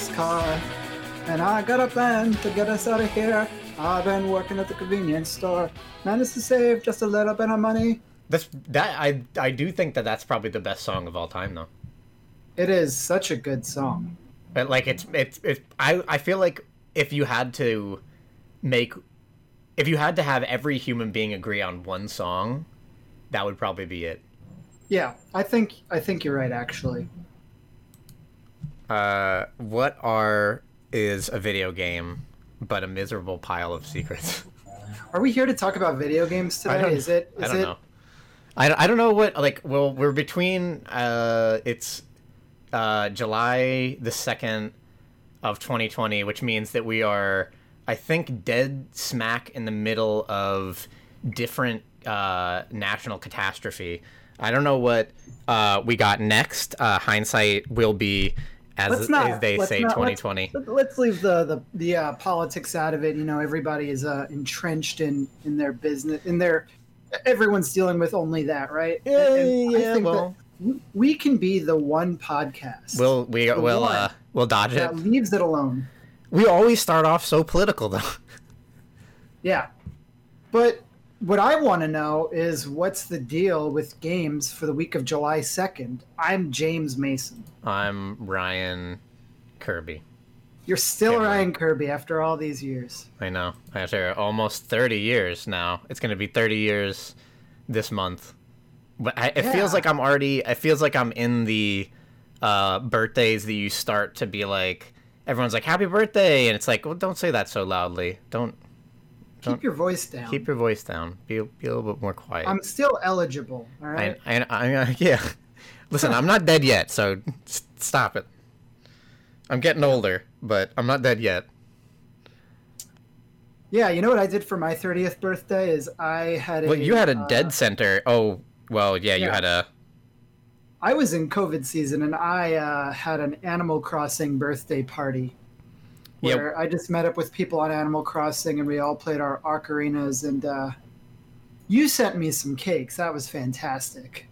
still got a fast car. And I got a plan to get us out of here. I've been working at the convenience store. Managed to save just a little bit of money. That's that I I do think that that's probably the best song of all time though. It is such a good song. But like it's it's it's I I feel like if you had to make if you had to have every human being agree on one song, that would probably be it. Yeah, I think I think you're right actually. Uh, what are is a video game, but a miserable pile of secrets? Are we here to talk about video games today? Is it I don't it know. I, I don't know what like. Well, we're between. Uh, it's uh, July the second of 2020, which means that we are, I think, dead smack in the middle of different uh, national catastrophe. I don't know what uh, we got next. Uh, hindsight will be, as, Let's not. as they let's say, not- let's- 2020. let- Let's leave the the, the uh, politics out of it. You know, everybody is uh, entrenched in in their business. In their, everyone's dealing with only that, right? And- and I think that well, we can be the one podcast we'll we, will uh, we'll dodge it. that leaves it alone. We always start off so political, though. Yeah, but what I want to know is what's the deal with games for the week of July second. I'm James Mason. I'm Ryan Kirby. You're still Yeah, Ryan Kirby after all these years. I know. After almost 30 years now. It's going to be 30 years this month. But I, it feels like I'm already. It feels like I'm in the uh, birthdays that you start to be like. Everyone's like, "Happy birthday!" and it's like, "Well, don't say that so loudly. Don't Keep your voice down. keep your voice down. Be, be a little bit more quiet." I'm still eligible. All right. I, I, I, yeah. Listen, I'm not dead yet, so s- stop it. I'm getting older, but I'm not dead yet. Yeah, you know what I did for my 30th birthday is I had a. Well, you had a uh, dead center. Oh, well, yeah, you had a. I was in COVID season and I uh, had an Animal Crossing birthday party Yeah. where I just met up with people on Animal Crossing and we all played our ocarinas and uh, you sent me some cakes. That was fantastic.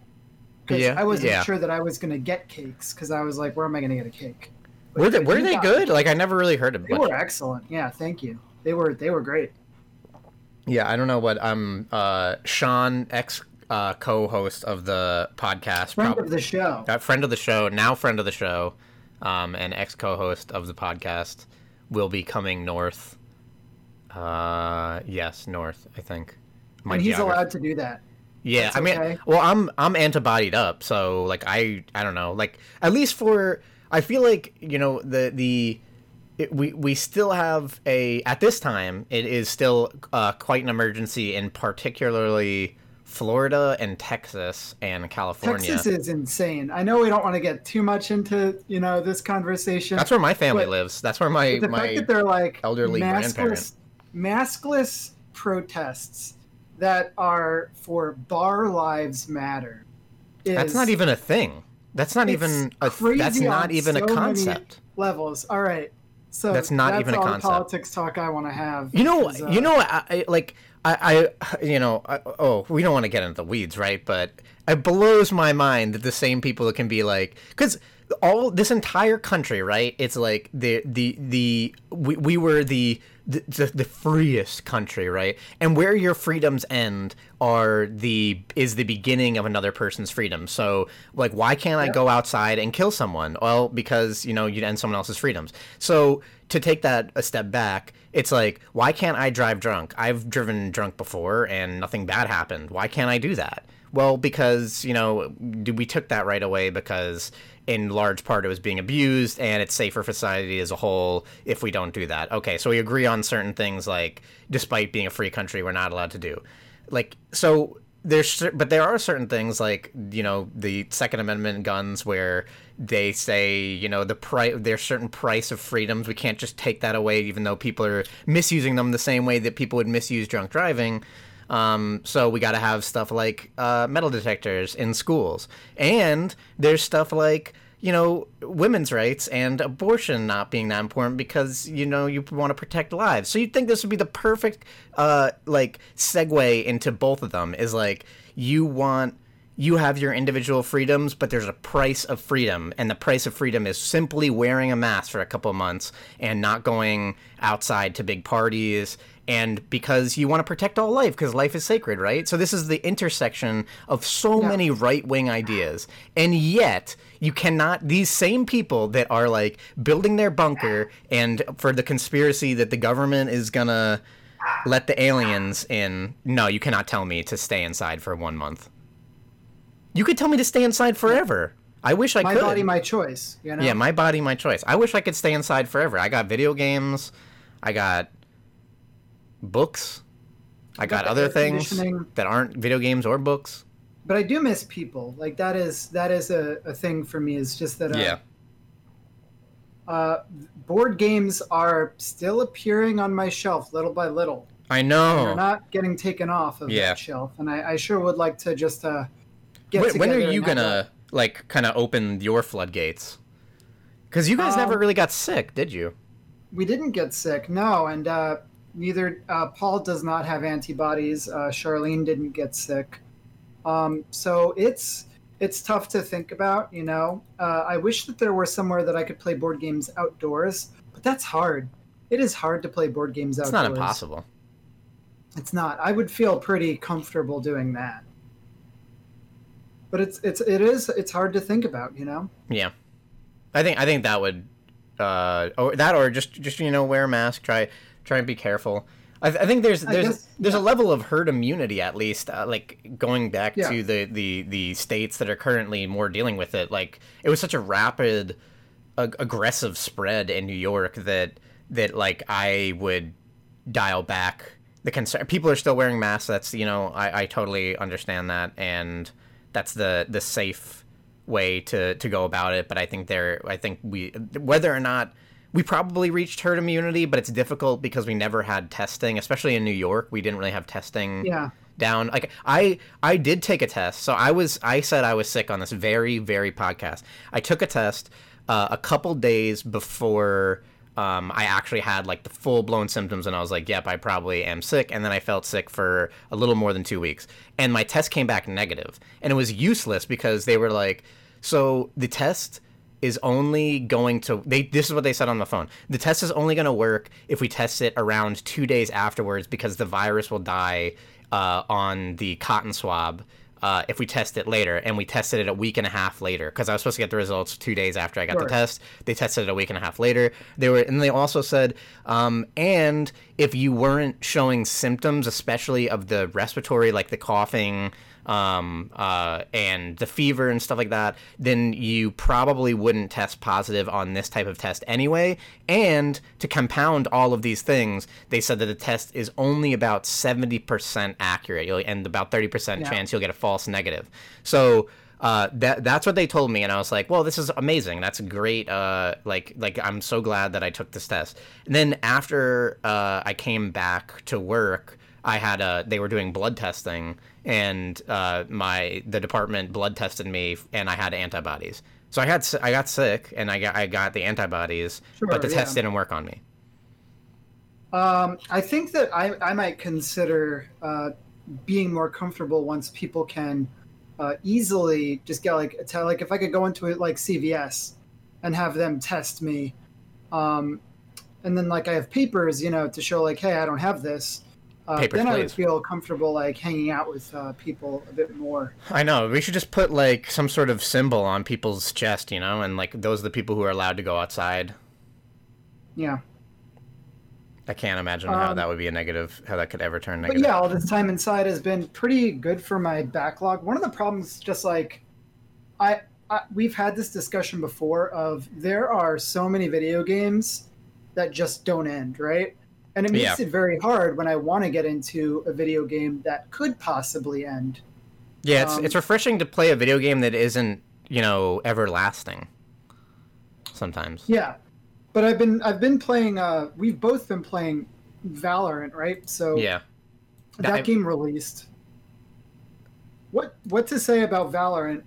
Yeah, I wasn't yeah. sure that I was going to get cakes because I was like, where am I going to get a cake? But Were they, were they good? Like, I never really heard of them. They much. were excellent. Yeah, thank you. They were they were great. Yeah, I don't know what. I'm uh, Sean, ex uh, co host of the podcast. Friend of the show. uh, friend of the show, now friend of the show, um, and ex co host of the podcast, will be coming north. Uh, yes, north, I think. My and he's geography- allowed to do that. Yeah, That's I mean, okay. well, I'm I'm antibodied up, so like I I don't know, like at least for I feel like you know the the it, we we still have a at this time it is still uh, quite an emergency in particularly Florida and Texas and California. Texas is insane. I know we don't want to get too much into you know this conversation. That's where my family lives. That's where my the fact that they're like elderly maskless, maskless protests that are for bar lives matter. Is that's not even a thing. That's not even a that's not even a so many concept. levels. All right, so That's not even a all the concept. politics talk I want to have. You know, uh, you know, I, I like I, I, you know, I, oh, we don't want to get into the weeds, right? But it blows my mind that the same people that can be like, because all this entire country, right? It's like the the the we, we were the, the the the freest country, right? And where your freedoms end are the is the beginning of another person's freedom. So, like, why can't I go outside and kill someone? Well, because you know you'd end someone else's freedoms. So to take that a step back, it's like, why can't I drive drunk? I've driven drunk before and nothing bad happened. Why can't I do that? Well, because, you know, we took that right away because in large part it was being abused and it's safer for society as a whole if we don't do that. Okay, so we agree on certain things like despite being a free country we're not allowed to do. Like so there's but there are certain things like you know the second amendment guns where they say you know the price there's certain price of freedoms we can't just take that away even though people are misusing them the same way that people would misuse drunk driving um, so we got to have stuff like uh, metal detectors in schools and there's stuff like you know women's rights and abortion not being that important because you know you want to protect lives so you'd think this would be the perfect uh like segue into both of them is like you want you have your individual freedoms, but there's a price of freedom, and the price of freedom is simply wearing a mask for a couple months and not going outside to big parties. And because you want to protect all life, because life is sacred, right? So this is the intersection of so Yeah. many right wing ideas, and yet you cannot. These same people that are like building their bunker and for the conspiracy that the government is gonna let the aliens in. No, you cannot tell me to stay inside for one month. You could tell me to stay inside forever. I wish I My could. body, my choice. You know. yeah, my body, my choice. I wish I could stay inside forever. I got video games. I got books. I got, other things that aren't video games or books. but I do miss people. Like that is that is a, a thing for me. Is just that. Uh, Uh, board games are still appearing on my shelf little by little. I They're know. not getting taken off of Yeah. that shelf, and I, I sure would like to just uh, get When, when are you gonna like kind of open your floodgates? Because you guys never Um, really got sick, did you? we didn't get sick, no, and uh, neither uh, Paul does not have antibodies. Uh, Charlene didn't get sick, um, so it's it's tough to think about. You know, uh, I wish that there were somewhere that I could play board games outdoors, but that's hard. It is hard to play board games It's outdoors. It's not impossible. It's not. I would feel pretty comfortable doing that. But it's it's it is it's hard to think about, you know. Yeah, I think I think that would, uh, or that or just just you know wear a mask. Try try and be careful. I, I think there's there's guess- there's a level of herd immunity at least. Uh, like going back Yeah. to the, the the states that are currently more dealing with it. Like it was such a rapid, ag- aggressive spread in New York that that like I would dial back the concern. People are still wearing masks. That's you know I, I totally understand that, and that's the the safe way to to go about it. But I think there, I think we whether or not we probably reached herd immunity, but it's difficult because we never had testing, especially in New York. We didn't really have testing Yeah. down. Like i i did take a test. So i was i said i was sick on this very very podcast. I took a test uh, a couple days before um, i actually had like the full-blown symptoms and i was like yep i probably am sick. And then i felt sick for a little more than two weeks. And my test came back negative. And it was useless because they were like so the test is only going to they this is what they said on the phone. The test is only going to work if we test it around two days afterwards because the virus will die uh, on the cotton swab uh, if we test it later. And we tested it a week and a half later because i was supposed to get the results two days after i got Sure. the test. They tested it a week and a half later. They were and they also said um, and if you weren't showing symptoms especially of the respiratory like the coughing um, uh, and the fever and stuff like that, then you probably wouldn't test positive on this type of test anyway. And to compound all of these things, they said that the test is only about 70% accurate you'll, and about 30% Yeah. chance you'll get a false negative. So uh, that that's what they told me, and I was like, "Well, this is amazing. That's great. Uh, like like I'm so glad that I took this test." And then after uh, I came back to work, I had a they were doing blood testing, and uh, my the department blood tested me, and I had antibodies. So I had I got sick, and I got I got the antibodies, Sure, but the yeah. test didn't work on me. Um, I think that I, I might consider uh, being more comfortable once people can uh, easily just get like tell like if I could go into it like CVS and have them test me, um, and then like I have papers, you know, to show like hey I don't have this. Uh, Papers, then I would please. feel comfortable like hanging out with uh, people a bit more. I know. We should just put like some sort of symbol on people's chest, you know, and like those are the people who are allowed to go outside. Yeah, I can't imagine how Um, that would be a negative, how that could ever turn negative. but yeah, all this time inside has been pretty good for my backlog. One of the problems, just like I, I we've had this discussion before, of there are so many video games that just don't end, right? And it makes Yeah. it very hard when I want to get into a video game that could possibly end. Yeah, it's Um, it's refreshing to play a video game that isn't, you know, everlasting. Sometimes. Yeah, but I've been I've been playing. Uh, we've both been playing Valorant, right? So Yeah. that I- game released. What what to say about Valorant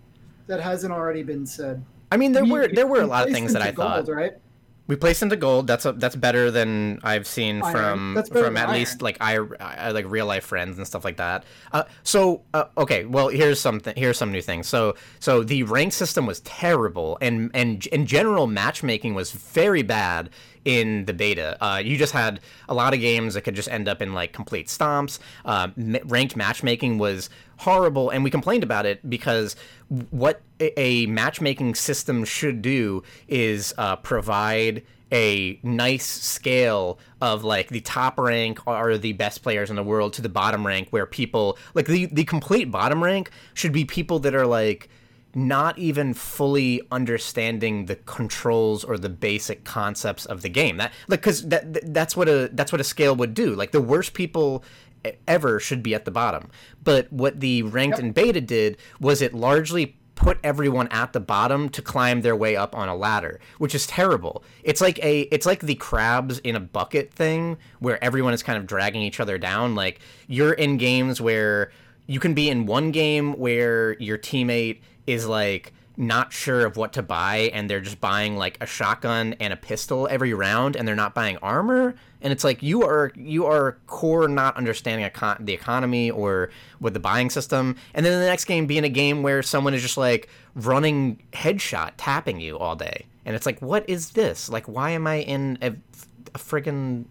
that hasn't already been said? I mean, there We- were there were a lot of things that I into thought. right? We placed into gold. That's a, that's better than I've seen Iron. from from at iron. least like I, I like real life friends and stuff like that. Uh, so uh, okay, well here's something. Here's some new things. So so the rank system was terrible, and and in general matchmaking was very bad in the beta. Uh, you just had a lot of games that could just end up in like complete stomps. Uh, m- ranked matchmaking was horrible, and we complained about it because what a, matchmaking system should do is uh, provide a nice scale of like the top rank are the best players in the world to the bottom rank where people like the the complete bottom rank should be people that are like not even fully understanding the controls or the basic concepts of the game. That like because that that- that's what a that's what a scale would do. Like the worst people ever should be at the bottom. But what the ranked and beta did was it largely put everyone at the bottom to climb their way up on a ladder, which is terrible. It's like a it's like the crabs in a bucket thing where everyone is kind of dragging each other down. Like you're in games where you can be in one game where your teammate is like not sure of what to buy and they're just buying like a shotgun and a pistol every round and they're not buying armor and it's like you are you are core not understanding the economy or with the buying system. And then the next game being a game where someone is just like running headshot tapping you all day. And it's like what is this? Like why am i in a, a friggin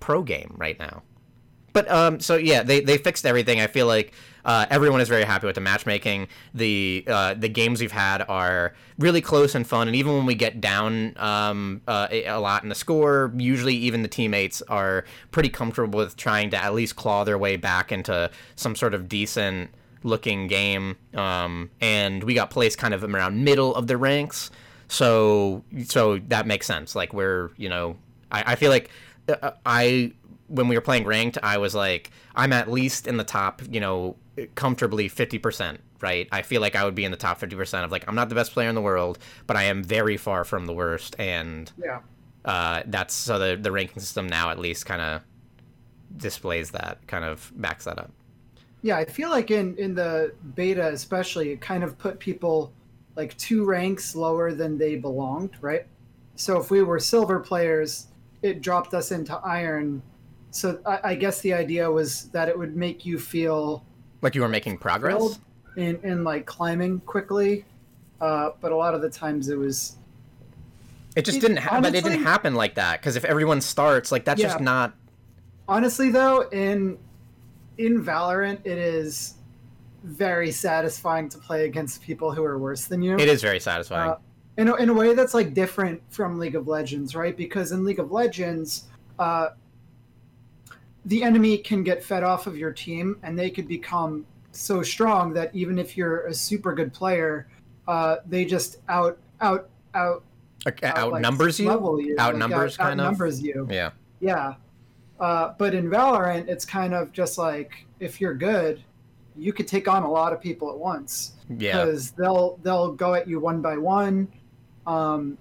pro game right now but um, so yeah, they, they fixed everything. I feel like uh, everyone is very happy with the matchmaking. The uh, the games we've had are really close and fun, and even when we get down um, uh, a lot in the score, usually even the teammates are pretty comfortable with trying to at least claw their way back into some sort of decent looking game. Um, and we got placed kind of around middle of the ranks, so so that makes sense. Like we're you know I, I feel like uh, I when we were playing ranked, I was like, I'm at least in the top, you know, comfortably 50%, right? I feel like I would be in the top 50% of like, I'm not the best player in the world, but I am very far from the worst. And Yeah. uh, that's so the, the ranking system now at least kind of displays that, kind of backs that up. Yeah, I feel like in in the beta especially, it kind of put people like two ranks lower than they belonged, right? So if we were silver players, it dropped us into iron. So I, I guess the idea was that it would make you feel Like you were making progress? in in like climbing quickly, uh, but a lot of the times it was It just It- didn't happen. But it didn't happen like that because if everyone starts, like that's just not. honestly though in in Valorant it is very satisfying to play against people who are worse than you. It is very satisfying. Uh, in a, in a way that's like different from League of Legends, right? Because in League of Legends, uh, the enemy can get fed off of your team, and they could become so strong that even if you're a super good player, uh, they just out out out Like, out, like, outnumbers you. you, like, Outnumbers, out, kind of? outnumbers you. Yeah. Yeah. Uh, but in Valorant, it's kind of just like if you're good, you could take on a lot of people at once Yeah. because they'll they'll go at you one by one. Um,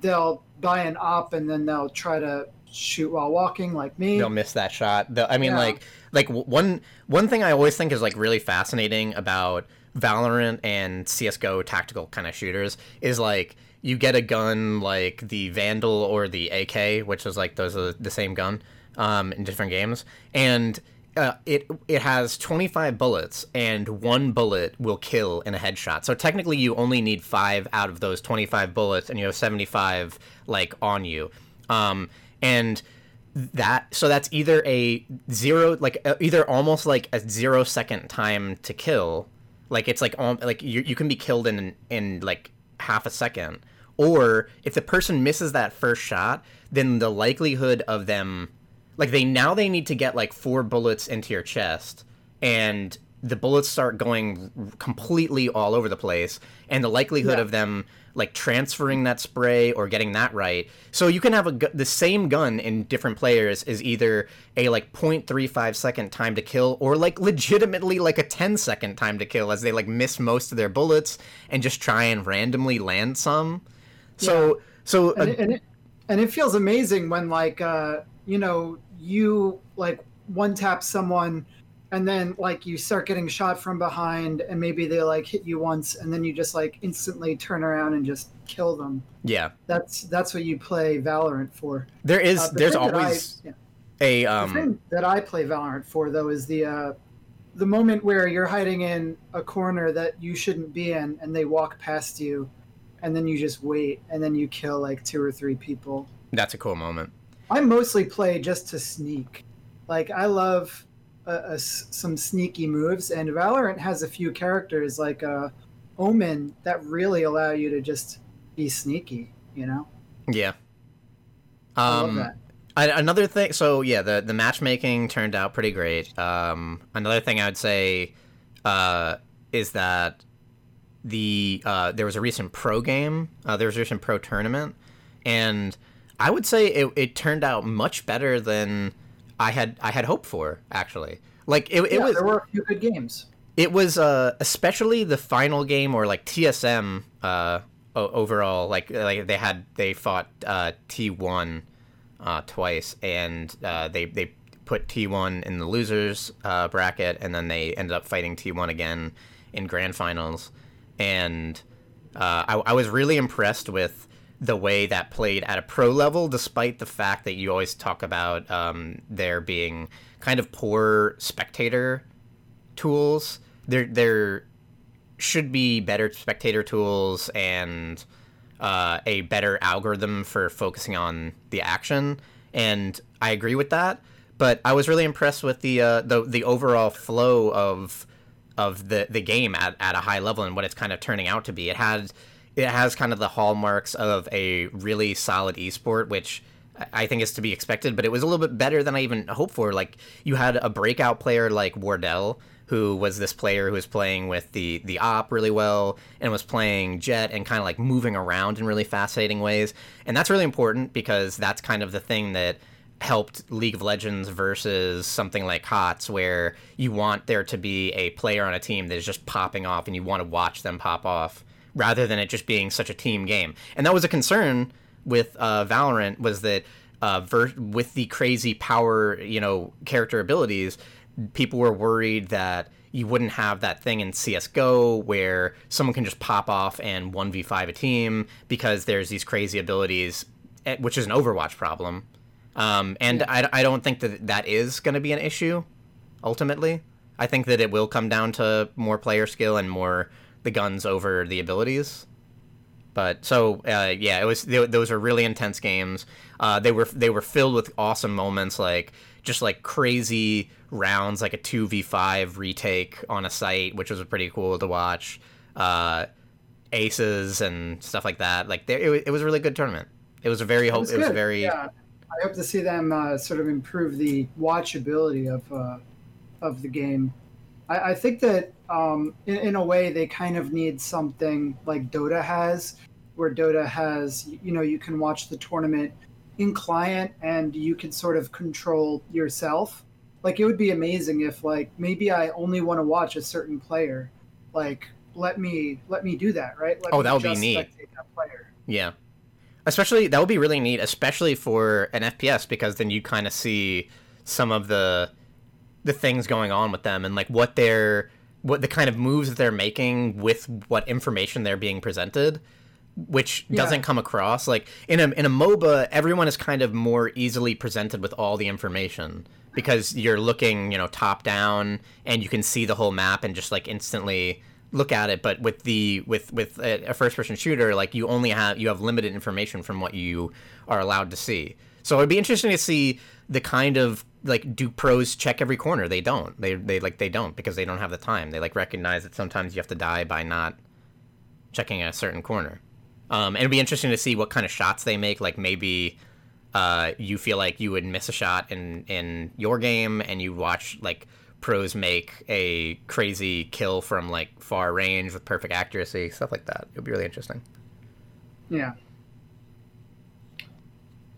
they'll buy an op and then they'll try to shoot while walking, like me. they'll miss that shot. The, I mean, Yeah. like, like one one thing I always think is like really fascinating about Valorant and CS:GO tactical kind of shooters is like you get a gun like the Vandal or the AK, which is like those are the same gun um, in different games, and uh, it it has 25 bullets and one bullet will kill in a headshot. So technically, you only need five out of those 25 bullets, and you have 75 like on you. Um, and that so that's either a zero like uh, either almost like a zero second time to kill like it's like um, like you, you can be killed in in like half a second or if the person misses that first shot then the likelihood of them like they now they need to get like four bullets into your chest and the bullets start going completely all over the place and the likelihood Yeah. of them like transferring that spray or getting that right. So you can have a the same gun in different players is either a like 0.35 second time to kill or like legitimately like a 10 second time to kill as they like miss most of their bullets and just try and randomly land some. So so and it, and it and it feels amazing when like uh you know you like one tap someone and then like you start getting shot from behind and maybe they like hit you once and then you just like instantly turn around and just kill them Yeah, that's that's what you play valorant for there is. Uh, the there's that I- always yeah. a the um. thing that i play valorant for though is the uh the moment where you're hiding in a corner that you shouldn't be in and they walk past you and then you just wait and then you kill like two or three people That's a cool moment. I mostly play just to sneak. Like I love uh, s- some sneaky moves, and Valorant has a few characters like uh, Omen that really allow you to just be sneaky. You know, Yeah. Um. I, another thing, so yeah, the the matchmaking turned out pretty great. Um, another thing I would say uh, is that the uh, there was a recent pro game, uh, there was a recent pro tournament, and I would say it, it turned out much better than I had I had hoped for. Actually, like it, it yeah, was there were a few good games. it was uh, especially the final game or like TSM uh, overall. Like like they had they fought uh, T1 uh, twice, and uh, they they put T1 in the losers uh, bracket, and then they ended up fighting T1 again in grand finals. And uh, I, I was really impressed with the way that played at a pro level, despite the fact that you always talk about um, there being kind of poor spectator tools. There there should be better spectator tools and uh, a better algorithm for focusing on the action, and I agree with that. But I was really impressed with the uh, the the overall flow of of the the game at, at a high level and what it's kind of turning out to be. It had it has kind of the hallmarks of a really solid esport, which I think is to be expected. But it was a little bit better than I even hoped for. Like you had a breakout player like Wardell, who was this player who was playing with the the op really well and was playing Jett and kind of like moving around in really fascinating ways. And that's really important because that's kind of the thing that helped League of Legends versus something like HOTS, where you want there to be a player on a team that is just popping off and you want to watch them pop off rather than it just being such a team game. And that was a concern with uh, Valorant was that uh, ver- with the crazy power, you know, character abilities, people were worried that you wouldn't have that thing in CS:GO where someone can just pop off and 1v5 a team because there's these crazy abilities, eh, which is an Overwatch problem. Um, and I, I don't think that that is going to be an issue ultimately. I think that it will come down to more player skill and more the guns over the abilities. But so uh, yeah, it was th- those are really intense games. Uh, they were they were filled with awesome moments like just like crazy rounds, like a two v five retake on a site, which was pretty cool to watch. Uh, aces and stuff like that. Like they, it, it was a really good tournament. It was a very It was It was very Yeah, I hope to see them uh, sort of improve the watchability of uh, of the game. I, I think that um, in, in a way they kind of need something like Dota has, where Dota has you know you can watch the tournament in client and you can sort of control yourself. Like it would be amazing if like maybe I only want to watch a certain player, like let me let me do that right. Let Oh, that would be neat. spectate That player. Yeah. Especially that would be really neat, especially for an FPS because then you kind of see some of the the things going on with them and like what they're what the kind of moves that they're making with what information they're being presented which doesn't come across. Like in a in a MOBA everyone is kind of more easily presented with all the information because you're looking, you know, top down and you can see the whole map and just like instantly look at it. But with the with with a, a first person shooter like you only have you have limited information from what you are allowed to see. So it'd be interesting to see the kind of like do pros check every corner? They don't. They they like they don't because they don't have the time. They like recognize that sometimes you have to die by not checking a certain corner. Um, and it'd be interesting to see what kind of shots they make. Like maybe uh, you feel like you would miss a shot in in your game and you watch like pros make a crazy kill from like far range with perfect accuracy stuff like that. It would be really interesting. Yeah.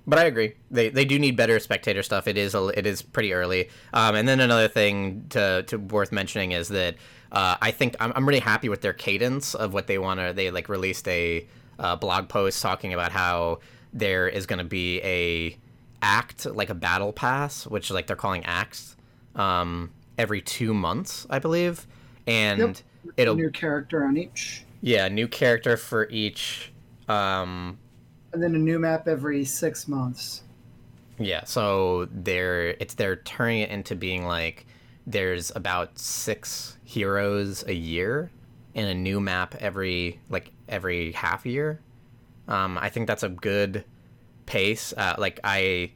But I agree. They they do need better spectator stuff. It is a, it is pretty early. Um, and then another thing to, to worth mentioning is that uh, I think I'm, I'm really happy with their cadence of what they want to. They like released a uh, blog post talking about how there is going to be a act like a battle pass, which like they're calling acts. Um, every two months, I believe, and Yep. it'll A new character on each, yeah, new character for each. Um, and then a new map every six months. yeah, so they're it's they're turning it into being like there's about six heroes a year and a new map every like every half year. Um, I think that's a good pace. Uh, like I,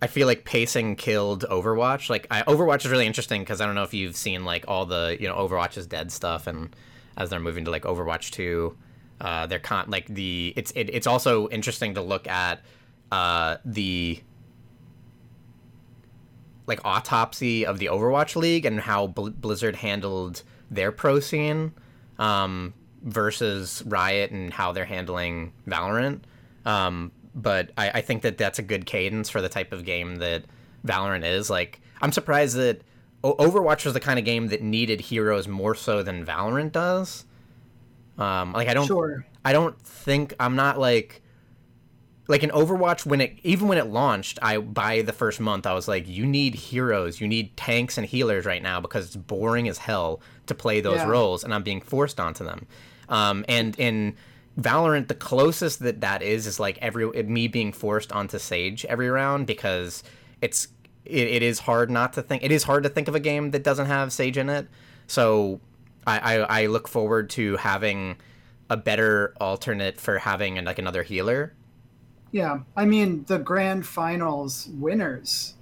I feel like pacing killed Overwatch. Like I, Overwatch is really interesting because I don't know if you've seen like all the you know Overwatch is dead stuff, and as they're moving to like Overwatch two, uh, con like the it's it, it's also interesting to look at uh, the like autopsy of the Overwatch League and how Bl- Blizzard handled their pro scene um, versus Riot and how they're handling Valorant. Um, but I, I think that that's a good cadence for the type of game that Valorant is. Like, I'm surprised that Overwatch was the kind of game that needed heroes more so than Valorant does. Um, like, I don't, Sure. I don't think I'm not like like in Overwatch when it even when it launched, I by the first month I was like, you need heroes, you need tanks and healers right now because it's boring as hell to play those Yeah. roles, and I'm being forced onto them. Um, and in Valorant, the closest that that is is like every me being forced onto Sage every round because it's it, it is hard not to think it is hard to think of a game that doesn't have Sage in it. So I, I, I look forward to having a better alternate for having like another healer. Yeah, I mean the grand finals winners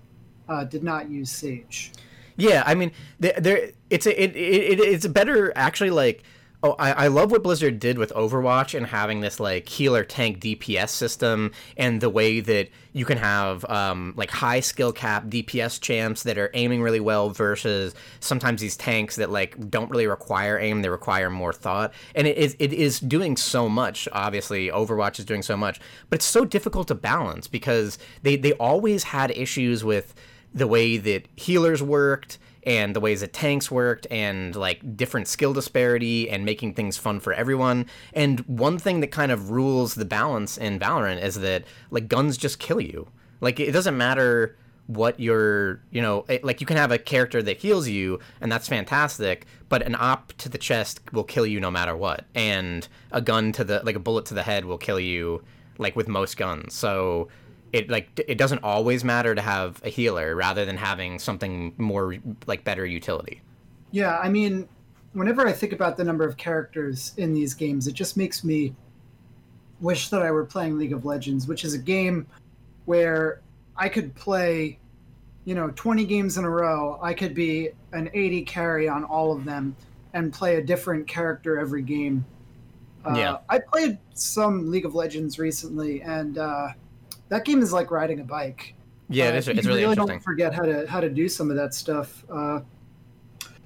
uh, did not use Sage. Yeah, I mean, there, it's a it, it, it's a better actually like. Oh, I, I love what Blizzard did with Overwatch and having this like healer tank DPS system and the way that you can have um, like high skill cap DPS champs that are aiming really well versus sometimes these tanks that like don't really require aim they require more thought. And it is it is doing so much. Obviously Overwatch is doing so much. But it's so difficult to balance because they they always had issues with the way that healers worked and the ways that tanks worked and like different skill disparity and making things fun for everyone. And one thing that kind of rules the balance in Valorant is that like guns just kill you. Like it doesn't matter what your you know it, like you can have a character that heals you and that's fantastic but an op to the chest will kill you no matter what and a gun to the like a bullet to the head will kill you like with most guns so it like it doesn't always matter to have a healer rather than having something more like better utility. Yeah, I mean, whenever I think about the number of characters in these games, it just makes me wish that I were playing League of Legends, which is a game where I could play, you know, 20 games in a row. I could be an AD carry on all of them and play a different character every game. Uh, Yeah. I played some League of Legends recently, and uh, that game is like riding a bike. Yeah, it Uh, is. you It's really interesting. don't forget how to how to do some of that stuff. Uh,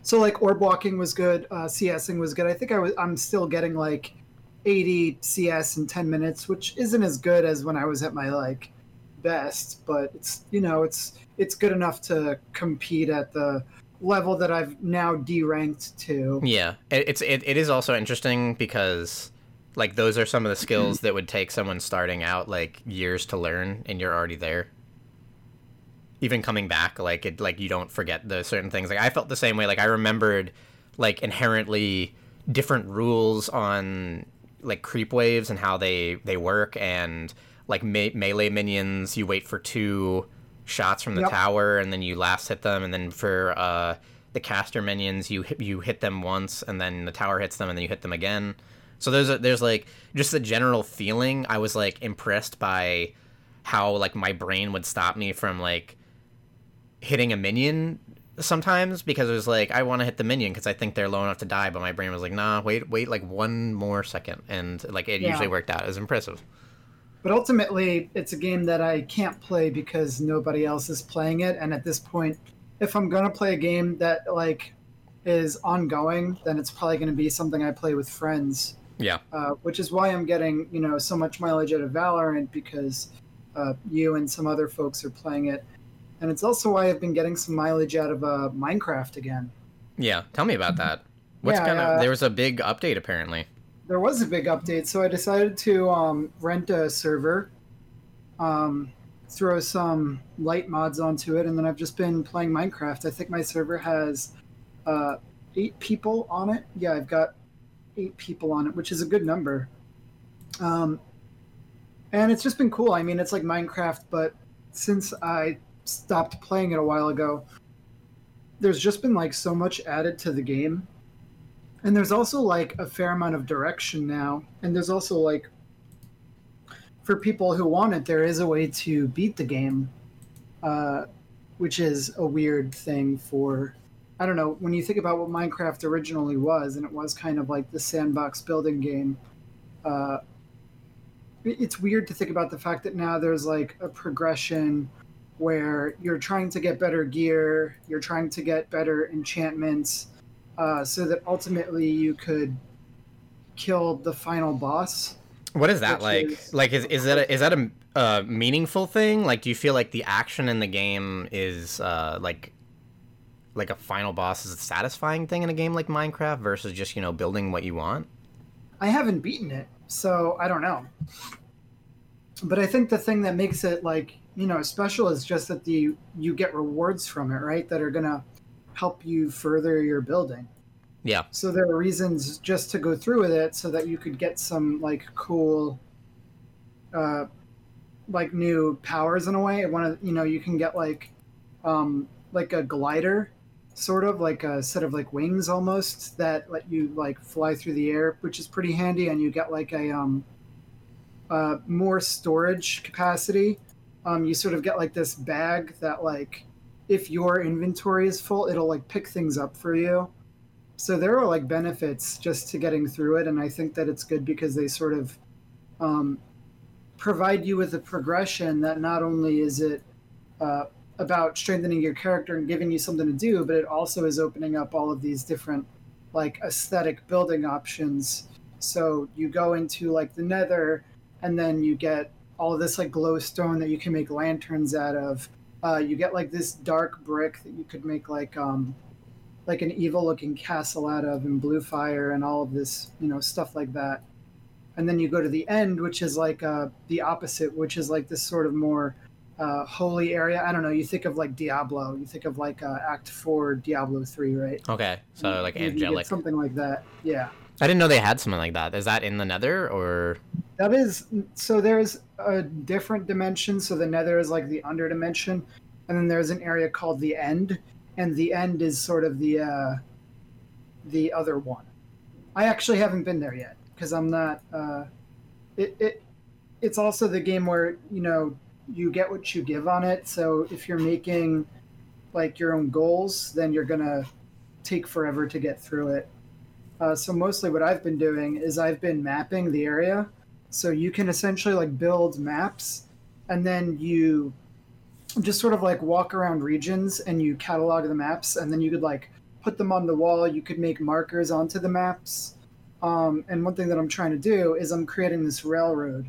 so like orb walking was good, uh, CSing was good. I think I was I'm still getting like 80 CS in 10 minutes, which isn't as good as when I was at my like best, but it's you know it's it's good enough to compete at the level that I've now deranked to. Yeah, it, it's it, it is also interesting because like those are some of the skills that would take someone starting out like years to learn, and you're already there. Even coming back, like it, like you don't forget the certain things. Like I felt the same way. Like I remembered, like inherently different rules on like creep waves and how they they work, and like me- melee minions. You wait for two shots from the Yep. tower, and then you last hit them, and then for uh the caster minions, you hit, you hit them once, and then the tower hits them, and then you hit them again. So there's a, there's like just the general feeling. I was like impressed by how like my brain would stop me from like hitting a minion sometimes because it was like I want to hit the minion because I think they're low enough to die, but my brain was like, nah, wait, wait, like one more second, and like it Yeah. usually worked out. It was impressive. But ultimately, it's a game that I can't play because nobody else is playing it. And at this point, if I'm gonna play a game that like is ongoing, then it's probably gonna be something I play with friends. Yeah. Uh, which is why I'm getting you know so much mileage out of Valorant because uh, you and some other folks are playing it, and it's also why I've been getting some mileage out of uh, Minecraft again. Yeah, tell me about that. What's Yeah, kind of uh, there was a big update apparently. there was a big update, so I decided to um, rent a server. Um, throw some light mods onto it, and then I've just been playing Minecraft. I think my server has uh, eight people on it. Yeah, I've got eight people on it, which is a good number. Um, and it's just been cool. I mean, it's like Minecraft, but since I stopped playing it a while ago, there's just been like so much added to the game. And there's also like a fair amount of direction now. And there's also like for people who want it, there is a way to beat the game, uh, which is a weird thing for. I don't know. When you think about what Minecraft originally was, and it was kind of like the sandbox building game, uh, it's weird to think about the fact that now there's like a progression where you're trying to get better gear, you're trying to get better enchantments, uh, so that ultimately you could kill the final boss. What is that like? Is, like, is is that a, is that a uh, meaningful thing? Like, do you feel like the action in the game is uh, like like a final boss is a satisfying thing in a game like Minecraft versus just you know building what you want? I haven't beaten it, so I don't know. But I think the thing that makes it like you know special is just that the you get rewards from it, right? That are gonna help you further your building. Yeah. So there are reasons just to go through with it so that you could get some like cool uh like new powers in a way. One of you know, you can get like um like a glider sort of like a set of like wings almost that let you like fly through the air, which is pretty handy and you get like a um uh more storage capacity. Um you sort of get like this bag that like if your inventory is full, it'll like pick things up for you. So there are like benefits just to getting through it, and I think that it's good because they sort of um, provide you with a progression that not only is it uh, about strengthening your character and giving you something to do, but it also is opening up all of these different like aesthetic building options. So you go into like the Nether, and then you get all this like glowstone that you can make lanterns out of uh, you get like this dark brick that you could make like um, like an evil looking castle out of and blue fire and all of this you know stuff like that and then you go to the end which is like uh, the opposite which is like this sort of more uh, holy area. I don't know. You think of like diablo. You think of like uh, act 4 diablo 3 right? Okay. So like angelic. something like that. Yeah. I didn't know they had something like that. Is that in the nether or? That is so there's a different dimension. So the Nether is like the under dimension, and then there's an area called the End, and the End is sort of the uh, the other one. I actually haven't been there yet because I'm not. Uh, it, it it's also the game where you know you get what you give on it. So if you're making like your own goals, then you're gonna take forever to get through it. Uh, so mostly what I've been doing is I've been mapping the area so you can essentially like build maps and then you just sort of like walk around regions and you catalog the maps and then you could like put them on the wall. You could make markers onto the maps. Um, and one thing that I'm trying to do is I'm creating this railroad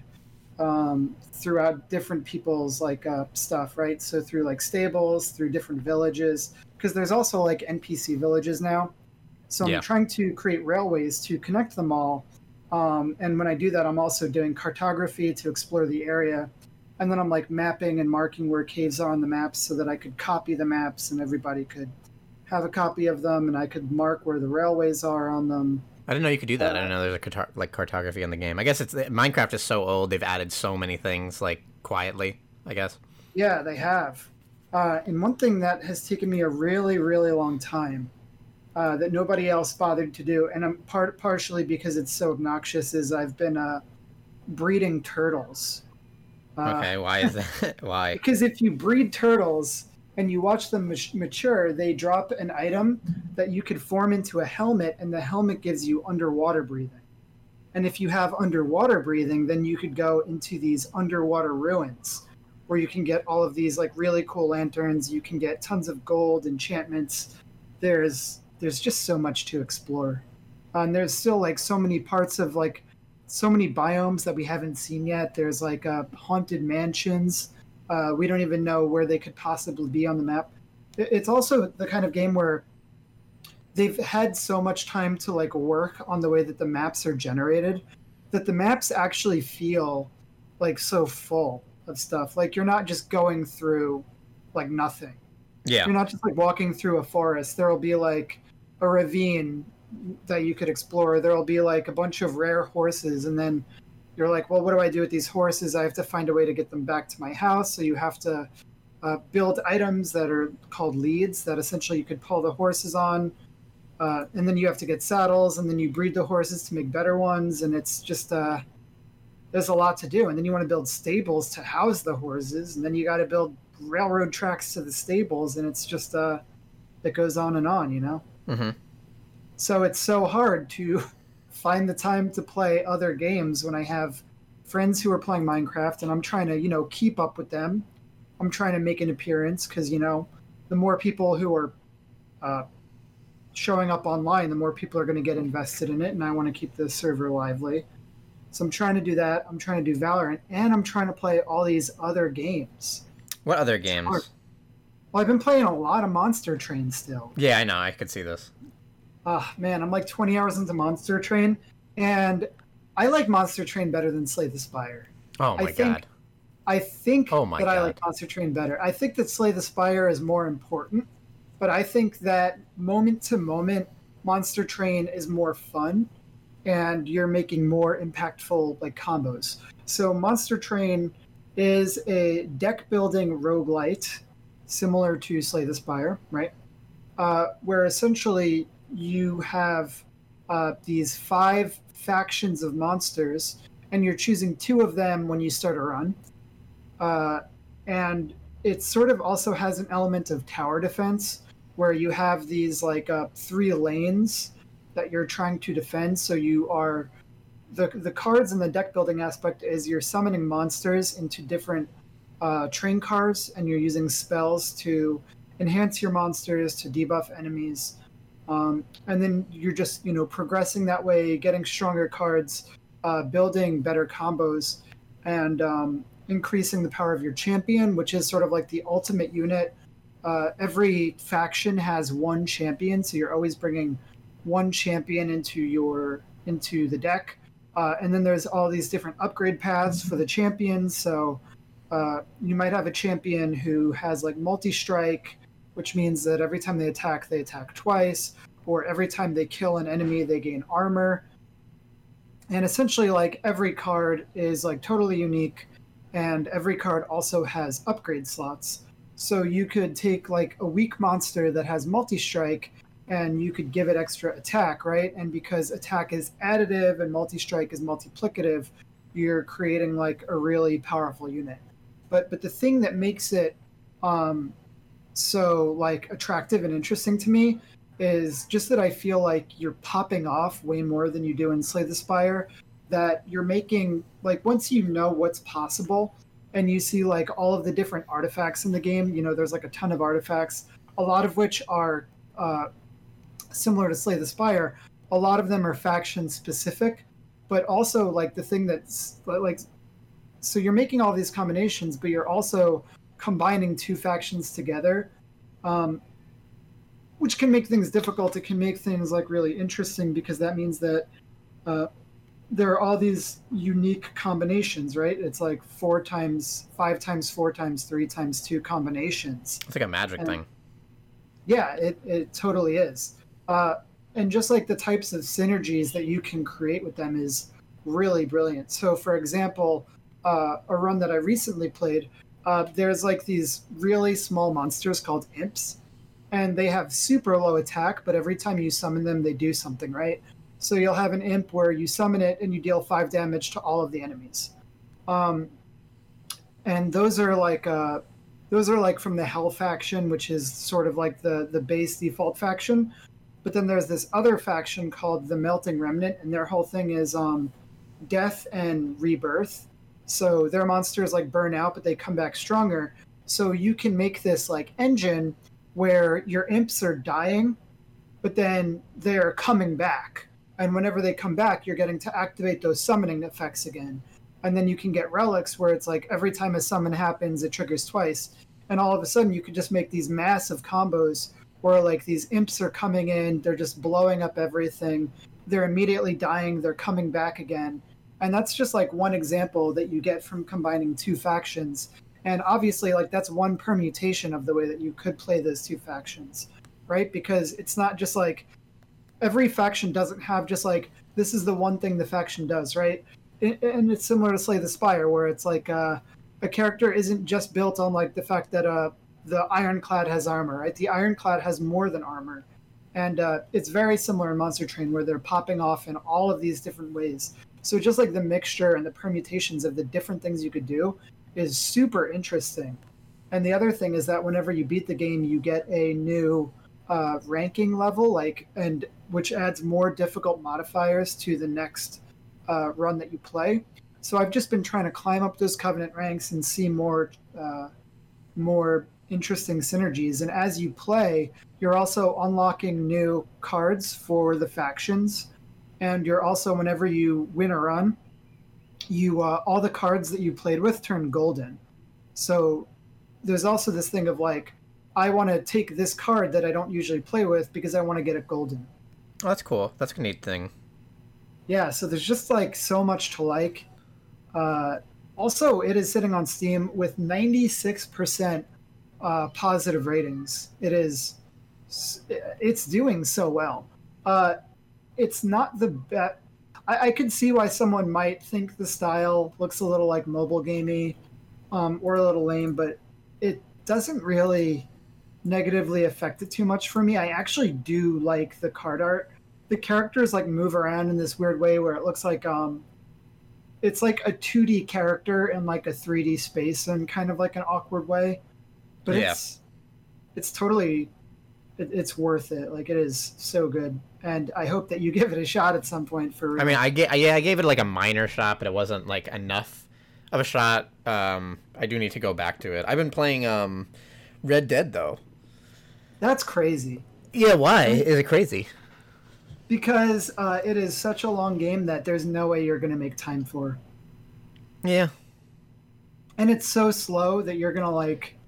um, throughout different people's like uh, stuff, right? So through like stables, through different villages, because there's also like NPC villages now. So I'm yeah. trying to create railways to connect them all um, and when I do that, I'm also doing cartography to explore the area. And then I'm like mapping and marking where caves are on the maps so that I could copy the maps and everybody could have a copy of them and I could mark where the railways are on them. I didn't know you could do that. Uh, I didn't know there's a like cartography in the game. I guess it's Minecraft is so old; they've added so many things like quietly. I guess. Yeah, they have. Uh, and one thing that has taken me a really, really long time uh, that nobody else bothered to do, and I'm part partially because it's so obnoxious. Is I've been uh, breeding turtles. Uh, okay, why is that? why? Because if you breed turtles and you watch them mature, they drop an item that you could form into a helmet, and the helmet gives you underwater breathing. And if you have underwater breathing, then you could go into these underwater ruins where you can get all of these like really cool lanterns. You can get tons of gold, enchantments. There's there's just so much to explore. Uh, and there's still like so many parts of like so many biomes that we haven't seen yet. There's like uh, haunted mansions. Uh, we don't even know where they could possibly be on the map. It's also the kind of game where they've had so much time to like work on the way that the maps are generated that the maps actually feel like so full. of stuff. Like you're not just going through like nothing. Yeah. You're not just like walking through a forest. There will be like a ravine that you could explore. There will be like a bunch of rare horses, and then you're like, well, what do I do with these horses? I have to find a way to get them back to my house. So you have to uh, build items that are called leads that essentially you could pull the horses on. Uh, and then you have to get saddles, and then you breed the horses to make better ones. And it's just, uh, there's a lot to do. And then you want to build stables to house the horses, and then you got to build railroad tracks to the stables. And it's just, uh, it goes on and on, you know? hmm So it's so hard to find the time to play other games when I have friends who are playing Minecraft and I'm trying to, you know, keep up with them. I'm trying to make an appearance because, you know, the more people who are uh, showing up online, the more people are going to get invested in it. And I want to keep the server lively. So I'm trying to do that. I'm trying to do Valorant and I'm trying to play all these other games. What other games? Well, I've been playing a lot of Monster Train still. Yeah, I know. I could see this. Ah, man, I'm like 20 hours into Monster Train, and I like Monster Train better than Slay the Spire. Oh I my think- god. I think Oh my that I like Monster Train better. I think that Slay the Spire is more important, but I think that moment to moment, Monster Train is more fun, and you're making more impactful like combos. So Monster Train is a deck building roguelite, similar to Slay the Spire, right? Uh, where essentially you have uh, these five factions of monsters, and you're choosing two of them when you start a run. Uh, and it sort of also has an element of tower defense, where you have these like uh, three lanes that you're trying to defend. So you are the the cards and the deck building aspect is you're summoning monsters into different uh, train cars, and you're using spells to enhance your monsters to debuff enemies. Um, and then you're just you know progressing that way, getting stronger cards, uh, building better combos, and um, increasing the power of your champion, which is sort of like the ultimate unit. Uh, every faction has one champion, so you're always bringing one champion into your into the deck. Uh, and then there's all these different upgrade paths for the champions. So uh, you might have a champion who has like multi strike, which means that every time they attack, they attack twice, or every time they kill an enemy, they gain armor. And essentially, like every card is like totally unique, and every card also has upgrade slots. So you could take like a weak monster that has multi strike and you could give it extra attack, right? And because attack is additive and multi strike is multiplicative, you're creating like a really powerful unit. But but the thing that makes it um, so like attractive and interesting to me is just that I feel like you're popping off way more than you do in Slay the Spire. That you're making like once you know what's possible and you see like all of the different artifacts in the game. You know, there's like a ton of artifacts, a lot of which are uh, similar to Slay the Spire. A lot of them are faction specific, but also like the thing that's like so you're making all these combinations, but you're also combining two factions together, um, which can make things difficult. It can make things like really interesting because that means that uh, there are all these unique combinations, right? It's like four times, five times, four times, three times two combinations. It's like a magic And- thing. Yeah, it, it totally is. Uh, and just like the types of synergies that you can create with them is really brilliant. So, for example, uh, a run that I recently played, uh, there's like these really small monsters called imps, and they have super low attack, but every time you summon them, they do something, right? So you'll have an imp where you summon it and you deal five damage to all of the enemies. Um, and those are like uh, those are like from the Hell faction, which is sort of like the the base default faction. But then there's this other faction called the Melting Remnant, and their whole thing is um, death and rebirth. So their monsters like burn out, but they come back stronger. So you can make this like engine where your imps are dying, but then they're coming back. And whenever they come back, you're getting to activate those summoning effects again. And then you can get relics where it's like every time a summon happens, it triggers twice. And all of a sudden, you could just make these massive combos where like these imps are coming in, they're just blowing up everything. They're immediately dying, they're coming back again. And that's just like one example that you get from combining two factions. And obviously like that's one permutation of the way that you could play those two factions right? Because it's not just like every faction doesn't have just like this is the one thing the faction does right? And it's similar to slay the spire where it's like uh, a character isn't just built on like the fact that uh, the ironclad has armor right? The ironclad has more than armor. And uh, it's very similar in monster train where they're popping off in all of these different ways so just like the mixture and the permutations of the different things you could do is super interesting. And the other thing is that whenever you beat the game, you get a new uh, ranking level, like and which adds more difficult modifiers to the next uh, run that you play. So I've just been trying to climb up those covenant ranks and see more uh, more interesting synergies. And as you play, you're also unlocking new cards for the factions and you're also whenever you win a run, you uh, all the cards that you played with turn golden. So there's also this thing of like, I want to take this card that I don't usually play with because I want to get it golden. Oh, that's cool. That's a neat thing. Yeah, so there's just like so much to like. Uh, also, it is sitting on Steam with 96% uh, positive ratings. It is, it's doing so well. Uh, it's not the best. I, I could see why someone might think the style looks a little like mobile gamey, um, or a little lame, but it doesn't really negatively affect it too much for me. I actually do like the card art. The characters like move around in this weird way where it looks like um, it's like a 2D character in like a 3D space in kind of like an awkward way. But yeah. it's it's totally it, it's worth it. Like it is so good and I hope that you give it a shot at some point. For real. I mean, I gave yeah, I gave it like a minor shot, but it wasn't like enough of a shot. Um, I do need to go back to it. I've been playing um, Red Dead though. That's crazy. Yeah, why is it crazy? Because uh, it is such a long game that there's no way you're gonna make time for. Yeah. And it's so slow that you're gonna like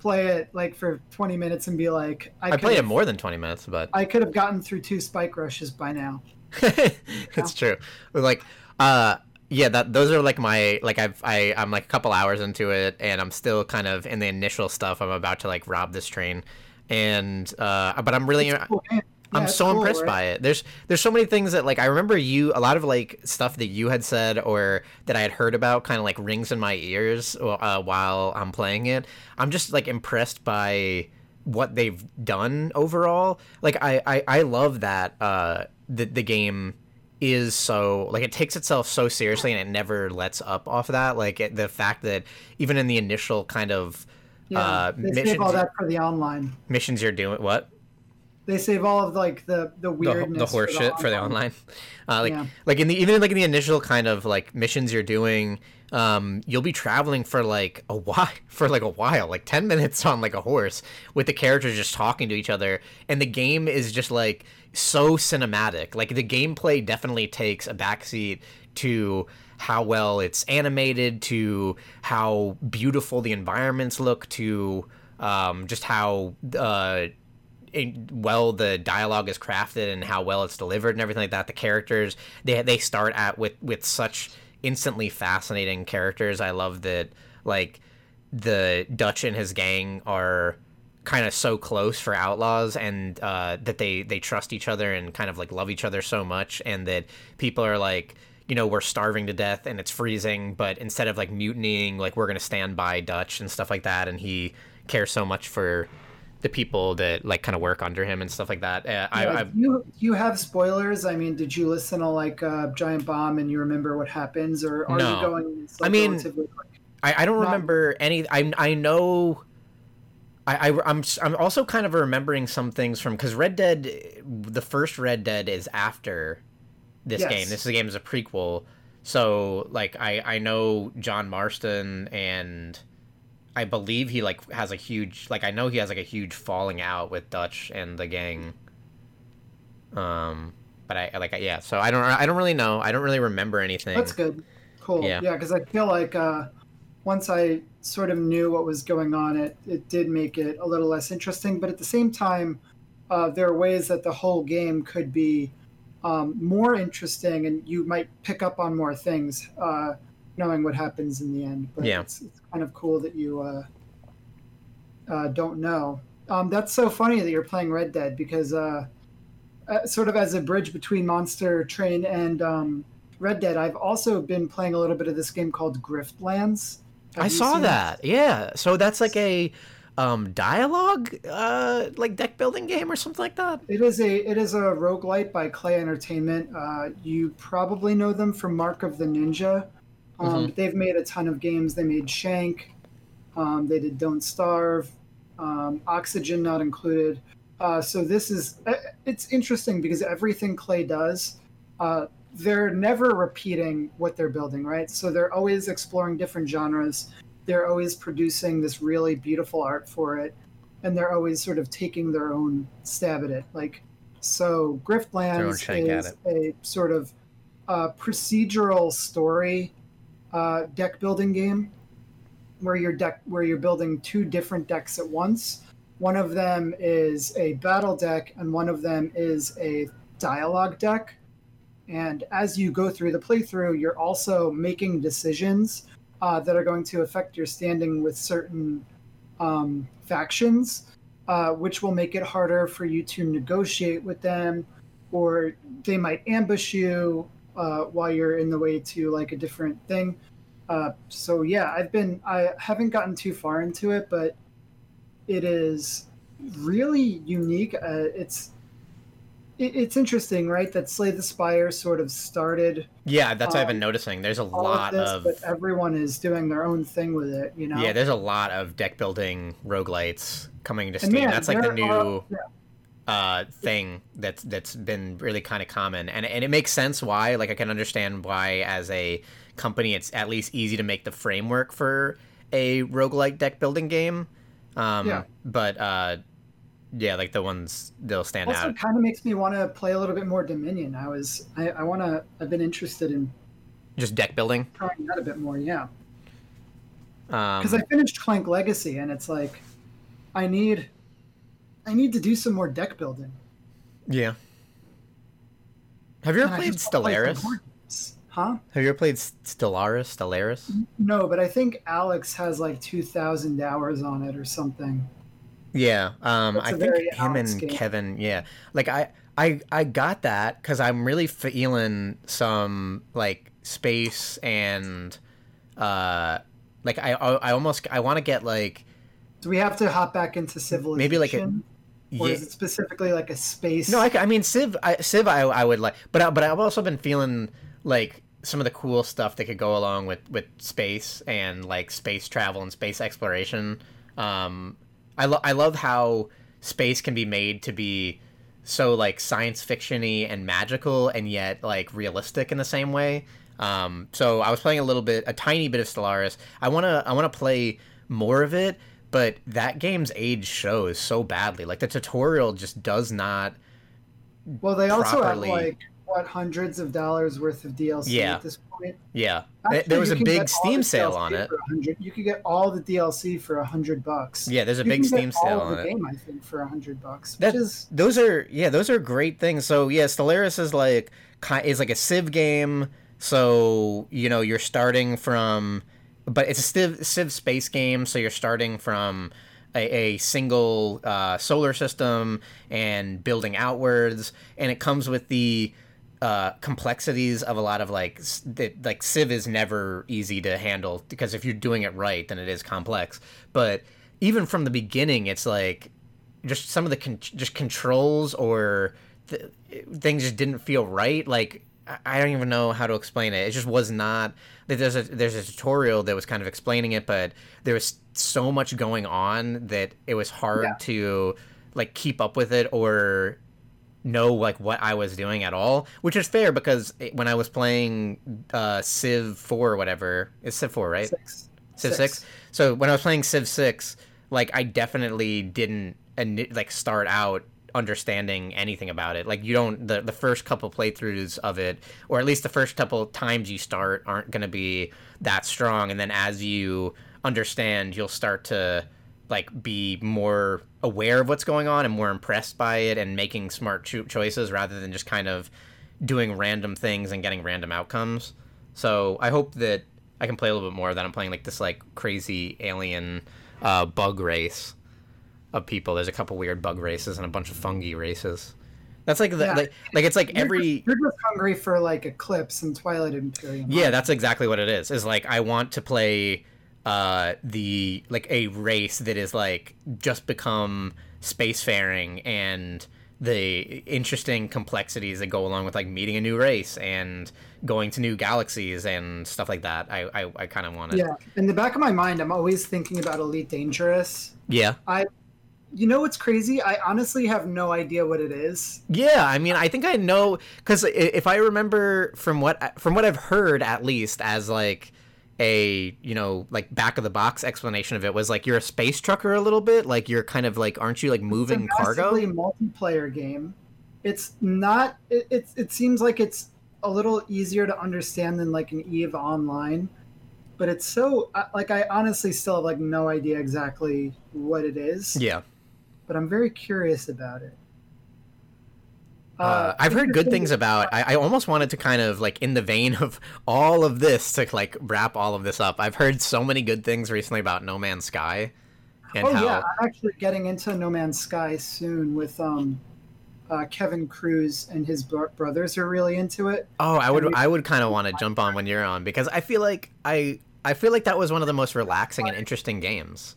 play it like for 20 minutes and be like I, I played it more than 20 minutes but I could have gotten through two spike rushes by now. It's true. Like uh yeah, that those are like my like I've I I'm like a couple hours into it and I'm still kind of in the initial stuff. I'm about to like rob this train and uh but I'm really cool, I'm so cool, impressed right? by it. There's there's so many things that like I remember you a lot of like stuff that you had said or that I had heard about kind of like rings in my ears uh, while I'm playing it. I'm just like impressed by what they've done overall. Like I I, I love that uh the the game is so like it takes itself so seriously and it never lets up off of that. Like it, the fact that even in the initial kind of yeah, uh, missions, all that for the online missions you're doing what they save all of like the the weirdness, the, the horse shit for the online. Uh, like yeah. like in the even like in the initial kind of like missions you're doing, um, you'll be traveling for like a while for like a while, like ten minutes on like a horse with the characters just talking to each other, and the game is just like so cinematic. Like the gameplay definitely takes a backseat to how well it's animated, to how beautiful the environments look, to um, just how uh, well the dialogue is crafted and how well it's delivered and everything like that. The characters they they start at with with such instantly fascinating characters. I love that like the Dutch and his gang are kind of so close for outlaws and uh, that they they trust each other and kind of like love each other so much and that people are like you know we're starving to death and it's freezing but instead of like mutinying like we're gonna stand by dutch and stuff like that and he cares so much for the people that like kind of work under him and stuff like that. Uh, I, yeah, you you have spoilers. I mean, did you listen to like uh, Giant Bomb and you remember what happens, or are no. you going? Like, I mean, like, I, I don't not... remember any. I I know. I, I I'm I'm also kind of remembering some things from because Red Dead, the first Red Dead is after this yes. game. This game is a prequel, so like I I know John Marston and I believe he like has a huge like I know he has like a huge falling out with Dutch and the gang. Um, but I like yeah. So I don't I don't really know. I don't really remember anything. That's good. Cool. Yeah. Yeah, because I feel like uh, once I sort of knew what was going on, it it did make it a little less interesting. But at the same time, uh, there are ways that the whole game could be um, more interesting, and you might pick up on more things, uh, knowing what happens in the end. But Yeah. it's, it's kind of cool that you uh, uh, don't know. Um, that's so funny that you're playing Red Dead because, uh, uh, sort of as a bridge between Monster Train and um, Red Dead, I've also been playing a little bit of this game called Griftlands. Have I saw that. Yeah. So that's like a um dialogue uh like deck building game or something like that. It is a it is a roguelite by Klei Entertainment. Uh, you probably know them from Mark of the Ninja. Um, Mhm. They've made a ton of games. They made Shank. Um, they did Don't Starve. Um, Oxygen not included. Uh, so this is uh, it's interesting because everything Klei does, uh, they're never repeating what they're building, right? So they're always exploring different genres. They're always producing this really beautiful art for it and they're always sort of taking their own stab at it. Like, so Griftlands is a sort of uh, procedural story uh, deck building game where you're deck where you're building two different decks at once. One of them is a battle deck, and one of them is a dialogue deck. And as you go through the playthrough, you're also making decisions uh, that are going to affect your standing with certain um, factions, uh, which will make it harder for you to negotiate with them, or they might ambush you uh, while you're in the way to like a different thing. Uh, so yeah, I've been I haven't gotten too far into it, but it is really unique. Uh, it's it, it's interesting, right? That Slay the Spire sort of started Yeah, that's what I've been Um, noticing. There's a lot of this, of but everyone is doing their own thing with it. You know? yeah, there's a lot of deck building roguelites coming to Steam. man, that's like the new are- yeah. Uh thing that's that's been really kind of common and and it makes sense why like i can understand why as a company it's at least easy to make the framework for a roguelike deck building game um Yeah. but uh yeah like the ones they'll stand also out kind of makes me want to play a little bit more Dominion. I was I, I want to. I've been interested in just deck building trying that a bit more. Yeah. um because I finished Clank Legacy, and it's like, I need, I need to do some more deck building. yeah have you ever And played wanna play stellaris. Huh? have you ever played stellaris stellaris No, but I think Alex has like two thousand hours on it or something. Yeah, um, I think him Alex and game. Kevin. Yeah, like I, I, I got that because I'm really feeling some like space and, uh, like I, I I almost I want to get like Do we have to hop back into civilization? Maybe like a- or yeah. is it specifically like a space? No, I, I mean Civ, I, Civ, I, I would like, but I, but I've also been feeling like some of the cool stuff that could go along with with space and like space travel and space exploration. Um, I lo- I love how space can be made to be so like science fictiony and magical and yet like realistic in the same way. Um, so I was playing a little bit, a tiny bit of Stellaris. I wanna I wanna play more of it, but that game's age shows so badly. Like the tutorial just does not. well, they also properly- have like what hundreds of dollars worth of DLC Yeah. at this point. Yeah, There- Actually, there was a big Steam sale DLC on it. You could get all the DLC for a hundred bucks. Yeah, there's a You big can get Steam sale on the it. game, I think, for a hundred bucks, That- which is Those are yeah, those are great things. So yeah, Stellaris is like is like a Civ game. So you know you're starting from, but it's a Civ Civ space game. So you're starting from a, a single uh, solar system and building outwards, and it comes with the uh, complexities of a lot of like that like Civ is never easy to handle because if you're doing it right, then it is complex. But even from the beginning, it's like just some of the con- just controls or th- things just didn't feel right. Like I- don't even know how to explain it. It just was not. There's a there's a tutorial that was kind of explaining it, but there was so much going on that it was hard Yeah. to like keep up with it or know like what I was doing at all, which is fair because when I was playing uh, Civ four or whatever, it's Civ four, right? six. Civ six. So when I was playing Civ six, like I definitely didn't like start out understanding anything about it. Like you don't the the first couple playthroughs of it, or at least the first couple times you start, aren't going to be that strong. And then as you understand, you'll start to like be more aware of what's going on and more impressed by it and making smart cho- choices rather than just kind of doing random things and getting random outcomes. So I hope that I can play a little bit more that. I'm playing like this like crazy alien uh, bug race of people. There's a couple weird bug races and a bunch of fungi races. That's like the Yeah. like, like it's like You're every just, you're just hungry for like Eclipse and Twilight Imperium. yeah, that's exactly what it is. Is like I want to play uh the like a race that is like just become spacefaring and the interesting complexities that go along with like meeting a new race and going to new galaxies and stuff like that. I I, I kind of want to Yeah. In the back of my mind, I'm always thinking about Elite Dangerous. yeah I, you know what's crazy? I honestly have no idea what it is. Yeah, I mean, I think I know because if I remember from what from what I've heard, at least as like a you know like back of the box explanation of it was like you're a space trucker a little bit, like you're kind of like aren't you like moving it's a cargo? multiplayer game. It's not. It, it it seems like it's a little easier to understand than like an Eve Online, but it's so like I honestly still have like no idea exactly what it is. Yeah, But I'm very curious about it. uh, I've heard good things about. I, I almost wanted to kind of like in the vein of all of this to like wrap all of this up. I've heard so many good things recently about No Man's Sky. And oh how, yeah, I'm actually getting into No Man's Sky soon with um, uh, Kevin Cruz and his bro- brothers are really into it. Oh, I would we- I would kind of want to jump on when you're on because I feel like I I feel like that was one of the most relaxing and interesting games.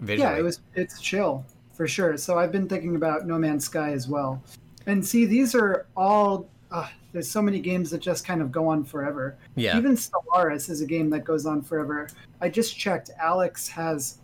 Visually. Yeah, it was. It's chill for sure. So I've been thinking about No Man's Sky as well. And see, these are all. Uh, there's so many games that just kind of go on forever. Yeah. Even Stellaris is a game that goes on forever. I just checked. Alex has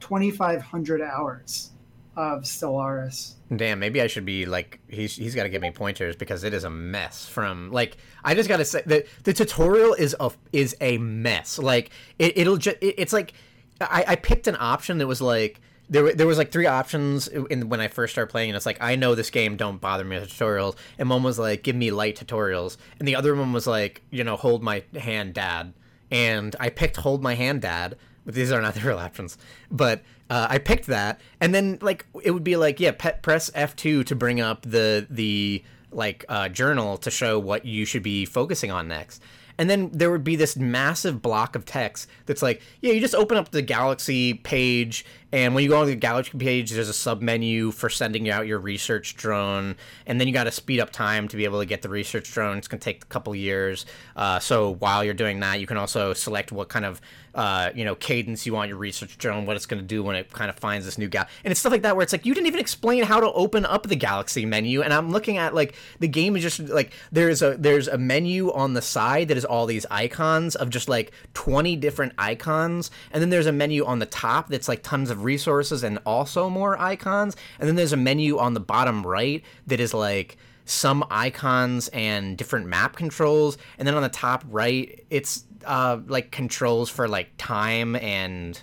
2,500 hours of Stellaris. Damn, maybe I should be like he's he's got to give me pointers because it is a mess. From like I just got to say the the tutorial is a is a mess. Like it it'll just it, it's like I I picked an option that was like there, there was like three options in when I first started playing, and it's like I know this game, don't bother me with tutorials. And one was like, give me light tutorials, and the other one was like, you know, hold my hand, dad. And I picked hold my hand, dad. But these are not the real options. But uh, I picked that, and then like it would be like, yeah, press F two to bring up the the like uh, journal to show what you should be focusing on next. And then there would be this massive block of text that's like, yeah, you just open up the Galaxy page, and when you go on the Galaxy page, there's a sub menu for sending out your research drone, and then you got to speed up time to be able to get the research drone. It's gonna take a couple years. Uh, so while you're doing that, you can also select what kind of uh, you know cadence you want your research drone, what it's gonna do when it kind of finds this new gal, and it's stuff like that where it's like you didn't even explain how to open up the Galaxy menu, and I'm looking at like the game is just like there's a there's a menu on the side that is all these icons of just like 20 different icons, and then there's a menu on the top that's like tons of resources and also more icons, and then there's a menu on the bottom right that is like some icons and different map controls and then on the top right it's uh like controls for like time and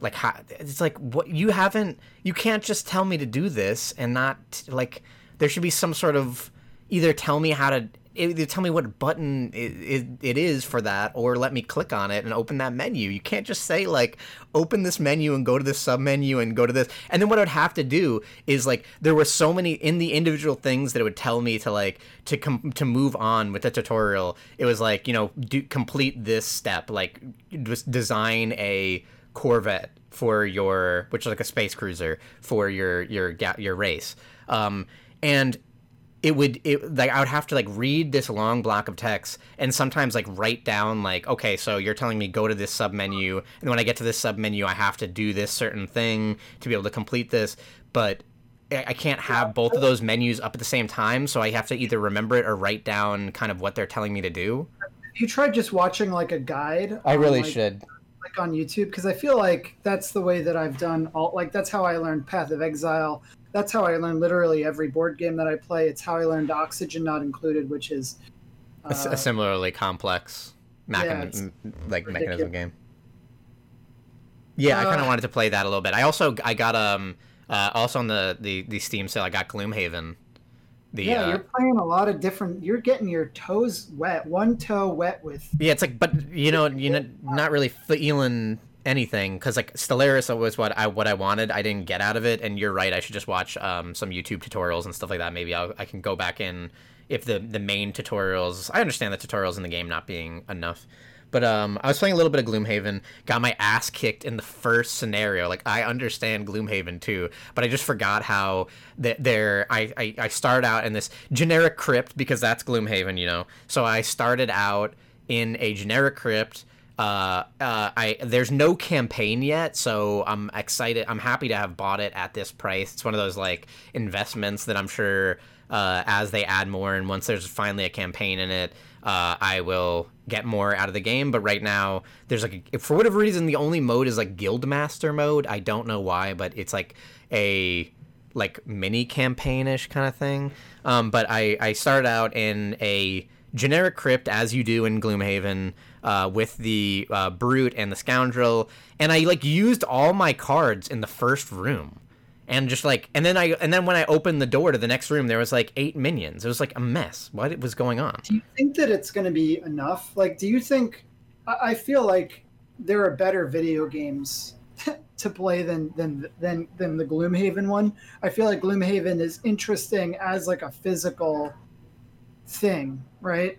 like how it's like what you haven't you can't just tell me to do this and not like there should be some sort of either tell me how to either tell me what button it, it, it is for that or let me click on it and open that menu. You can't just say like open this menu and go to this sub menu and go to this. And then what i would have to do is like there were so many in the individual things that it would tell me to like to com- to move on with the tutorial it was like you know do complete this step like just design a corvette for your which is like a space cruiser for your your your race. Um and it would it like I would have to like read this long block of text and sometimes like write down like okay so you're telling me go to this sub menu and when I get to this sub menu I have to do this certain thing to be able to complete this but I I can't have both of those menus up at the same time so I have to either remember it or write down kind of what they're telling me to do. You tried just watching like a guide. I on, really like, should. Like on YouTube because I feel like that's the way that I've done all like that's how I learned Path of Exile. That's how I learned literally every board game that I play. It's how I learned Oxygen Not Included, which is uh, a similarly complex mechan- yeah, like ridiculous. mechanism game. Yeah, I kind of Uh, wanted to play that a little bit. I also I got um uh, also on the, the the Steam sale I got Gloomhaven. The yeah, uh, you're playing a lot of different. You're getting your toes wet, one toe wet with. yeah, it's like but you know you know not really feeling anything because like Stellaris was what I what I wanted. I didn't get out of it, and you're right. I should just watch um some YouTube tutorials and stuff like that. Maybe I'll, I can go back in if the the main tutorials. I understand the tutorials in the game not being enough. But um, I was playing a little bit of Gloomhaven, got my ass kicked in the first scenario. Like I understand Gloomhaven too, but I just forgot how that there. I, I I start out in this generic crypt because that's Gloomhaven, you know. So I started out in a generic crypt. Uh, uh, I there's no campaign yet, so I'm excited. I'm happy to have bought it at this price. It's one of those like investments that I'm sure uh, as they add more and once there's finally a campaign in it, uh, I will get more out of the game. But right now, there's like a, for whatever reason, the only mode is like Guildmaster mode. I don't know why, but it's like a like mini campaignish kind of thing. Um, but I I started out in a generic crypt as you do in Gloomhaven uh, with the uh, brute and the scoundrel, and I like used all my cards in the first room and just like and then i and then when i opened the door to the next room there was like eight minions. It was like a mess. What was going on? Do you think that it's going to be enough? Like do you think i feel like there are better video games to play than than than than the gloomhaven one. I feel like gloomhaven is interesting as like a physical thing right?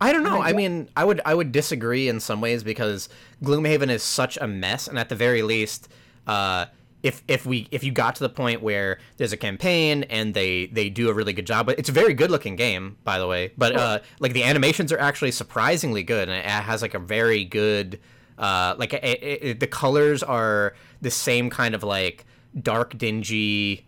I don't know. I mean, I would I would disagree in some ways because Gloomhaven is such a mess, and at the very least, uh, if if we if you got to the point where there's a campaign and they they do a really good job but it's a very good looking game by the way but uh like the animations are actually surprisingly good and it has like a very good uh like it, it, the colors are the same kind of like dark dingy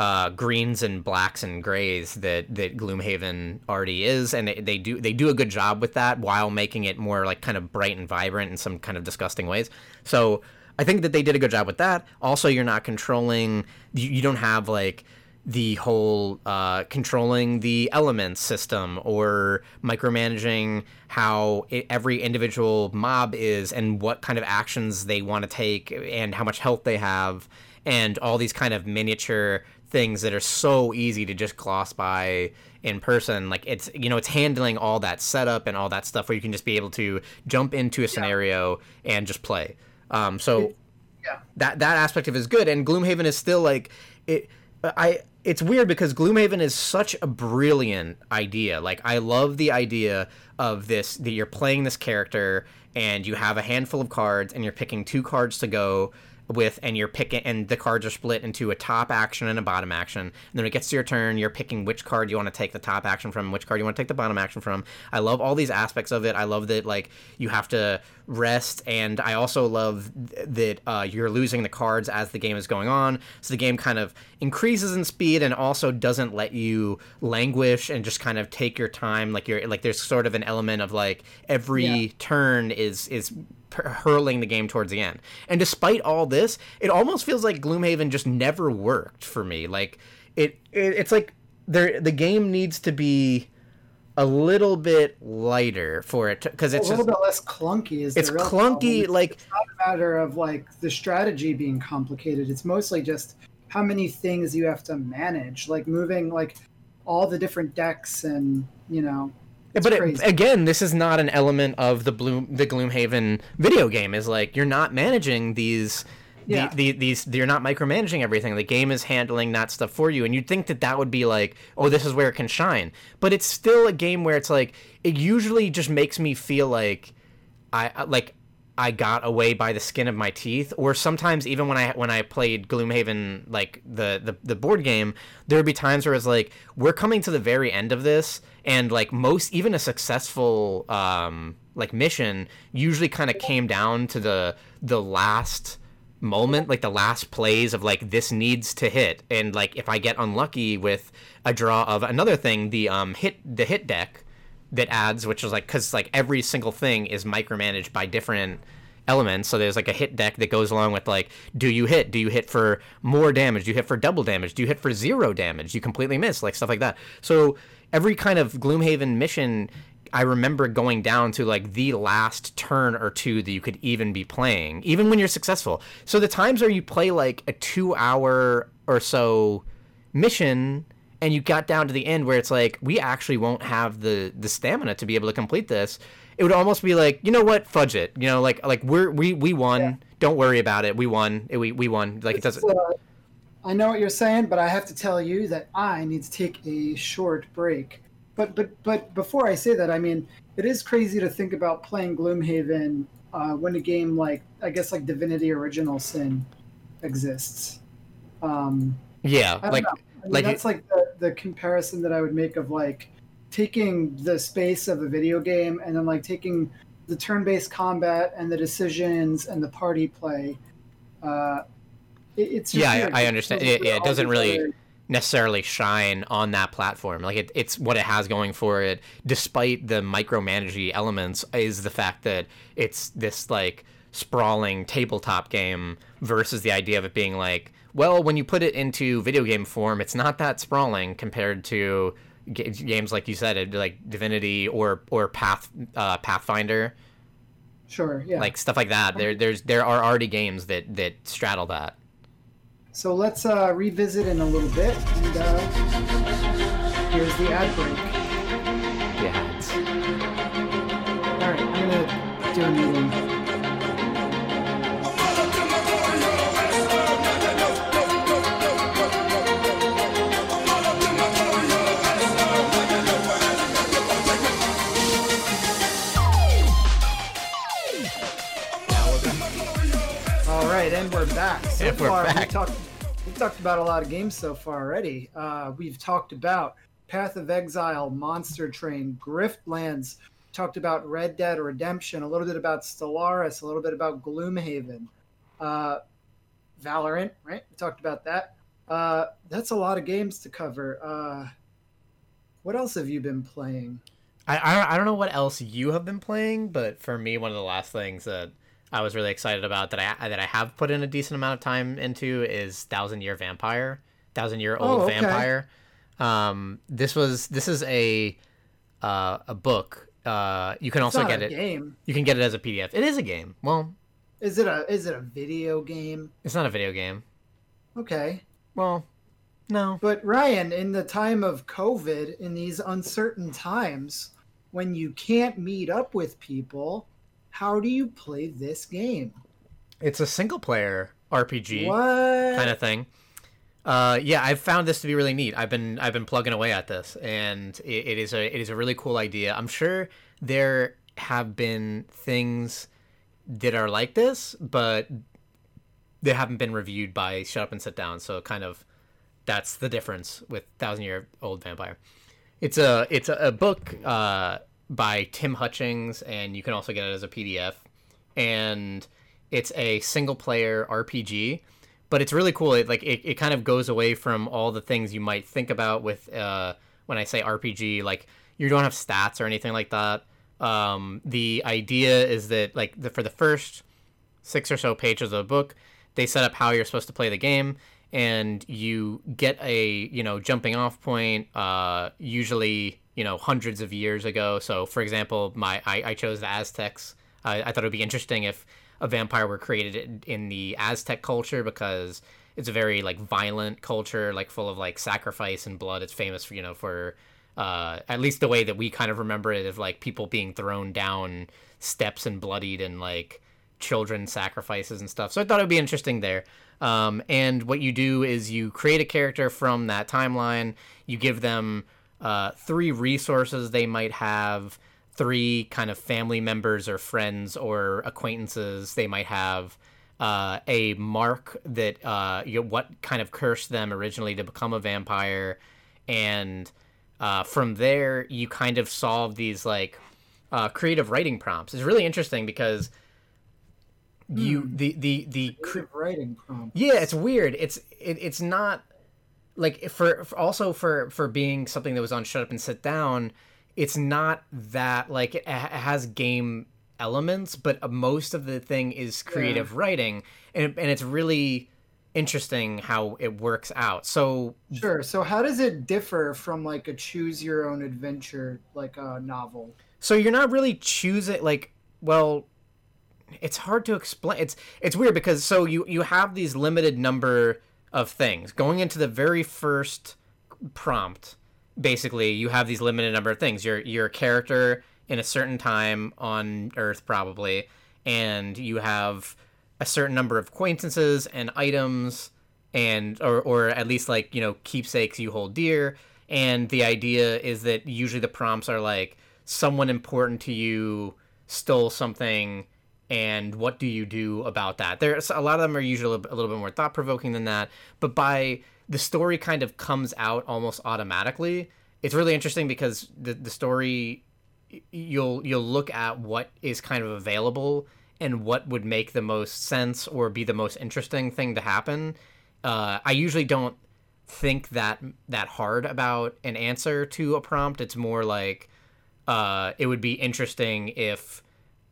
uh, greens and blacks and grays that that Gloomhaven already is, and they, they do they do a good job with that while making it more like kind of bright and vibrant in some kind of disgusting ways. So I think that they did a good job with that. Also, you're not controlling. You, you don't have like the whole uh, controlling the elements system or micromanaging how it, every individual mob is and what kind of actions they want to take and how much health they have and all these kind of miniature things that are so easy to just gloss by in person like it's you know it's handling all that setup and all that stuff where you can just be able to jump into a scenario yeah. and just play um, so yeah. that that aspect of it is good, and Gloomhaven is still like it. I it's weird because Gloomhaven is such a brilliant idea. Like I love the idea of this that you're playing this character and you have a handful of cards and you're picking two cards to go with and you're picking and the cards are split into a top action and a bottom action. And then when it gets to your turn you're picking which card you want to take the top action from which card you want to take the bottom action from. I love all these aspects of it. I love that like you have to rest and i also love that uh, you're losing the cards as the game is going on. So the game kind of increases in speed and also doesn't let you languish and just kind of take your time. Like you're like there's sort of an element of like every yeah. turn is is hurling the game towards the end. And despite all this, it almost feels like Gloomhaven just never worked for me. Like it, it it's like there the game needs to be a little bit lighter for it because it's a little just, bit less clunky. Is it's clunky. Problem. Like it's not a matter of like the strategy being complicated. It's mostly just how many things you have to manage, like moving like all the different decks and you know it's but it, again, this is not an element of the Bloom the Gloomhaven video game. Is like you're not managing these. Yeah. The, the, these you're not micromanaging everything. The game is handling that stuff for you, and you'd think that that would be like, oh, this is where it can shine. But it's still a game where it's like it usually just makes me feel like I like I got away by the skin of my teeth. Or sometimes even when I when I played Gloomhaven, like the the, the board game, there would be times where it's like we're coming to the very end of this, and like most even a successful um, like mission usually kind of came down to the the last moment like the last plays of like this needs to hit and like if i get unlucky with a draw of another thing the um hit the hit deck that adds, which is like because like every single thing is micromanaged by different elements. So there's like a hit deck that goes along with like, do you hit? Do you hit for more damage? Do you hit for double damage? Do you hit for zero damage? You completely miss, like stuff like that. So every kind of Gloomhaven mission. I remember going down to like the last turn or two that you could even be playing, even when you're successful. So the times where you play like a two hour or so mission and you got down to the end where it's like we actually won't have the the stamina to be able to complete this. It would almost be like you know what? Fudge it. You know like like we're we we won. Yeah. don't worry about it. We won. We we won. Like it doesn't uh, i know what you're saying but i have to tell you that i need to take a short break. But but but before I say that, I mean, it is crazy to think about playing Gloomhaven uh, when a game like I guess like Divinity Original Sin exists. Um, yeah, like know. I mean, like that's like the, the comparison that I would make of like taking the space of a video game and then like taking the turn-based combat and the decisions and the party play. Uh, it, it's Yeah, I- weird. I understand. Yeah, it doesn't really- other- necessarily shine on that platform. Like it, it's what it has going for it, despite the micromanaging elements, is the fact that it's this like sprawling tabletop game versus the idea of it being like, well, when you put it into video game form, it's not that sprawling compared to ga- games like you said, like Divinity or or Path uh, Pathfinder, Sure, yeah. like stuff like that. There there's there are already games that that straddle that. So let's uh, revisit in a little bit. And uh, here's the ad break. Yeah. All right, I'm gonna do a and we're back. So And far, back. we talked. We talked about a lot of games so far already. Uh, we've talked about Path of Exile, Monster Train, Griftlands. Talked about Red Dead Redemption, a little bit about Stellaris, a little bit about Gloomhaven, uh, Valorant. Right? We talked about that. Uh, that's a lot of games to cover. Uh, what else have you been playing? I, I I don't know what else you have been playing, but for me, one of the last things that I was really excited about that I that I have put in a decent amount of time into is Thousand Year Vampire, Thousand Year Old Oh, okay. Vampire. Um, this was this is a uh, a book. Uh, you can It's also get it. game. You can get it as a PDF. It is a game. Well, Is it a is it a video game? it's not a video game. Okay. Well, no. But Ryan, in the time of COVID, in these uncertain times, when you can't meet up with people, how do you play this game? It's a single player RPG. What? kind of thing. Uh, yeah, I've found this to be really neat. I've been I've been plugging away at this, and it, it is a it is a really cool idea. I'm sure there have been things that are like this, but they haven't been reviewed by Shut Up and Sit Down. So kind of that's the difference with Thousand Year Old Vampire. It's a it's a, a book uh, by Tim Hutchings, and you can also get it as a PDF. And it's a single player RPG, but it's really cool. It like it, it kind of goes away from all the things you might think about with uh, when I say RPG. Like you don't have stats or anything like that. Um, the idea is that like the, for the first six or so pages of the book, they set up how you're supposed to play the game, and you get a you know jumping off point. Uh, usually you know hundreds of years ago. So for example, my I, I chose the Aztecs. I, I thought it would be interesting if a vampire were created in, the Aztec culture because it's a very like violent culture, like full of like sacrifice and blood. It's famous for you know for uh, at least the way that we kind of remember it of like people being thrown down steps and bloodied and like children sacrifices and stuff. So I thought it would be interesting there. Um, and what you do is you create a character from that timeline. You give them uh, three resources they might have, three kind of family members or friends or acquaintances they might have. Uh, a mark that uh, you know, what kind of cursed them originally to become a vampire, and uh, from there you kind of solve these like uh, creative writing prompts. It's really interesting because you the the the cr- Creative writing prompt. yeah, it's weird. It's it, it's not like for, for also for for being something that was on Shut Up and Sit Down. It's not that like it, it has game elements, but uh, most of the thing is creative writing, and and it's really interesting how it works out. So Sure. So how does it differ from like a choose your own adventure like a novel? so you're not really choosing like well it's hard to explain it's it's weird because so you you have these limited number of things. Going into the very first prompt basically you have these limited number of things. You're a character in a certain time on earth probably and you have a certain number of acquaintances and items and or or at least like you know keepsakes you hold dear. And the idea is that usually the prompts are like someone important to you stole something and what do you do about that? There's a lot of them are usually a little bit more thought provoking than that but by the story kind of comes out almost automatically. It's really interesting because the the story you'll you'll look at what is kind of available and what would make the most sense or be the most interesting thing to happen. Uh, i usually don't think that that hard about an answer to a prompt. It's more like uh, it would be interesting if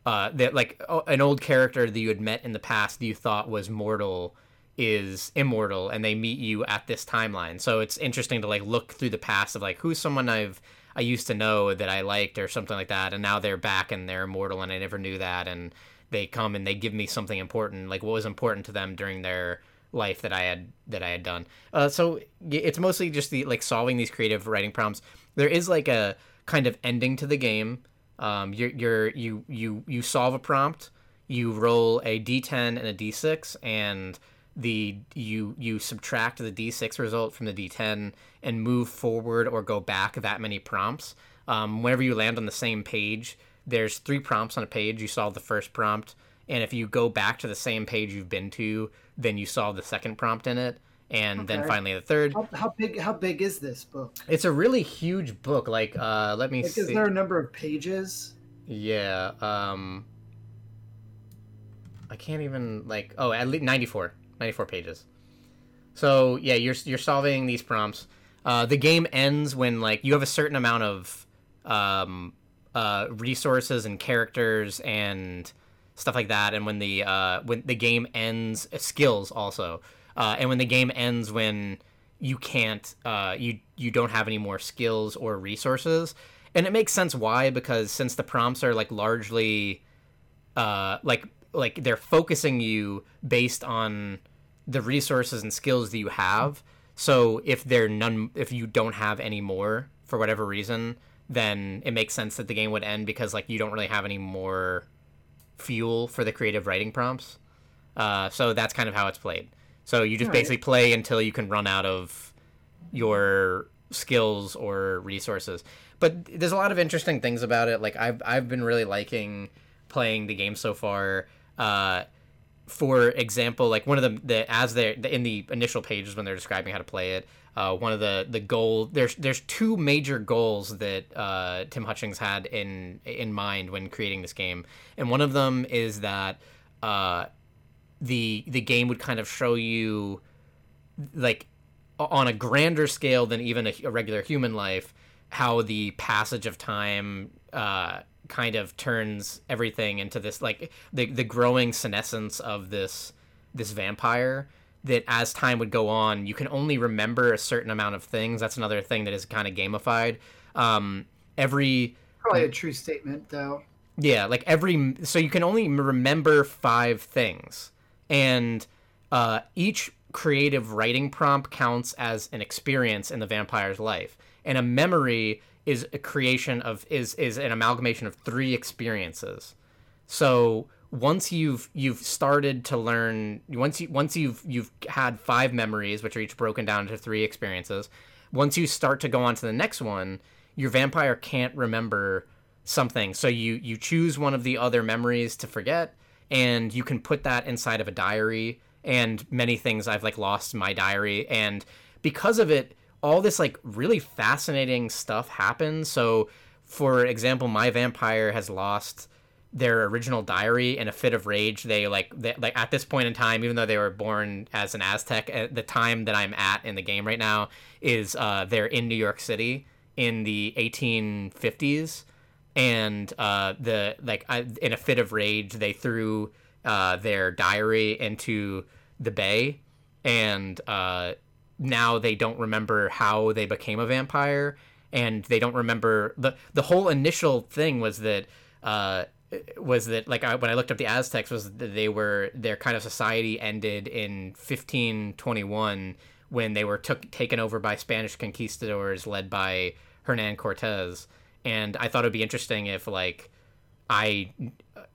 uh, that like an old character that you had met in the past that you thought was mortal is immortal and they meet you at this timeline. So it's interesting to like look through the past of like who's someone I've I used to know that I liked or something like that and now they're back and they're immortal and I never knew that and they come and they give me something important like what was important to them during their life that I had that I had done. Uh, so it's mostly just the like solving these creative writing prompts. There is like a kind of ending to the game. Um, you're, you're you you you solve a prompt. You roll a d10 and a d6, and the you you subtract the d6 result from the d10 and move forward or go back that many prompts. Um, whenever you land on the same page, there's three prompts on a page. You solve the first prompt, and if you go back to the same page you've been to, then you solve the second prompt in it and okay. then finally the third. How, how, big? How big is this book? It's a really huge book. Like, uh, let me like, see. Is there a number of pages? Yeah. Um, I can't even like. Oh, at least 94. 94 pages. So yeah, you're you're solving these prompts. Uh, the game ends when like you have a certain amount of um, uh, resources and characters and stuff like that, and when the uh, when the game ends, uh, skills also. Uh, and when the game ends, when you can't, uh, you you don't have any more skills or resources, and it makes sense why because since the prompts are like largely, uh, like like they're focusing you based on the resources and skills that you have. So if they're none, if you don't have any more for whatever reason, then it makes sense that the game would end because like you don't really have any more fuel for the creative writing prompts. Uh, so that's kind of how it's played. So you just basically play until you can run out of your skills or resources. But there's a lot of interesting things about it. Like I've I've been really liking playing the game so far. Uh, for example, like one of the, the as they're in the initial pages when they're describing how to play it, uh, one of the the goal there's there's two major goals that uh, Tim Hutchings had in in mind when creating this game, and one of them is that uh, the the game would kind of show you like on a grander scale than even a, a regular human life how the passage of time uh, kind of turns everything into this like the the growing senescence of this this vampire that as time would go on you can only remember a certain amount of things. That's another thing that is kind of gamified. Um every probably a true statement though. Yeah like every so you can only remember five things and uh, each creative writing prompt counts as an experience in the vampire's life. And a memory is a creation of is is an amalgamation of three experiences. So once you've you've started to learn once you once you've you've had five memories which are each broken down into three experiences once you start to go on to the next one your vampire can't remember something. So you you choose one of the other memories to forget and you can put that inside of a diary and many things I've like lost my diary. And because of it all this like really fascinating stuff happens. So for example my vampire has lost their original diary in a fit of rage. They like they, like at this point in time even though they were born as an aztec at the time that i'm at in the game right now is uh, they're in new york city in the 1850s and uh, the like I, in a fit of rage they threw uh, their diary into the bay. And uh, now they don't remember how they became a vampire. And they don't remember the the whole initial thing was that uh, was that like I, when I looked up the Aztecs was that they were their kind of society ended in 1521 when they were took taken over by Spanish conquistadors led by Hernan Cortez and I thought it'd be interesting if like I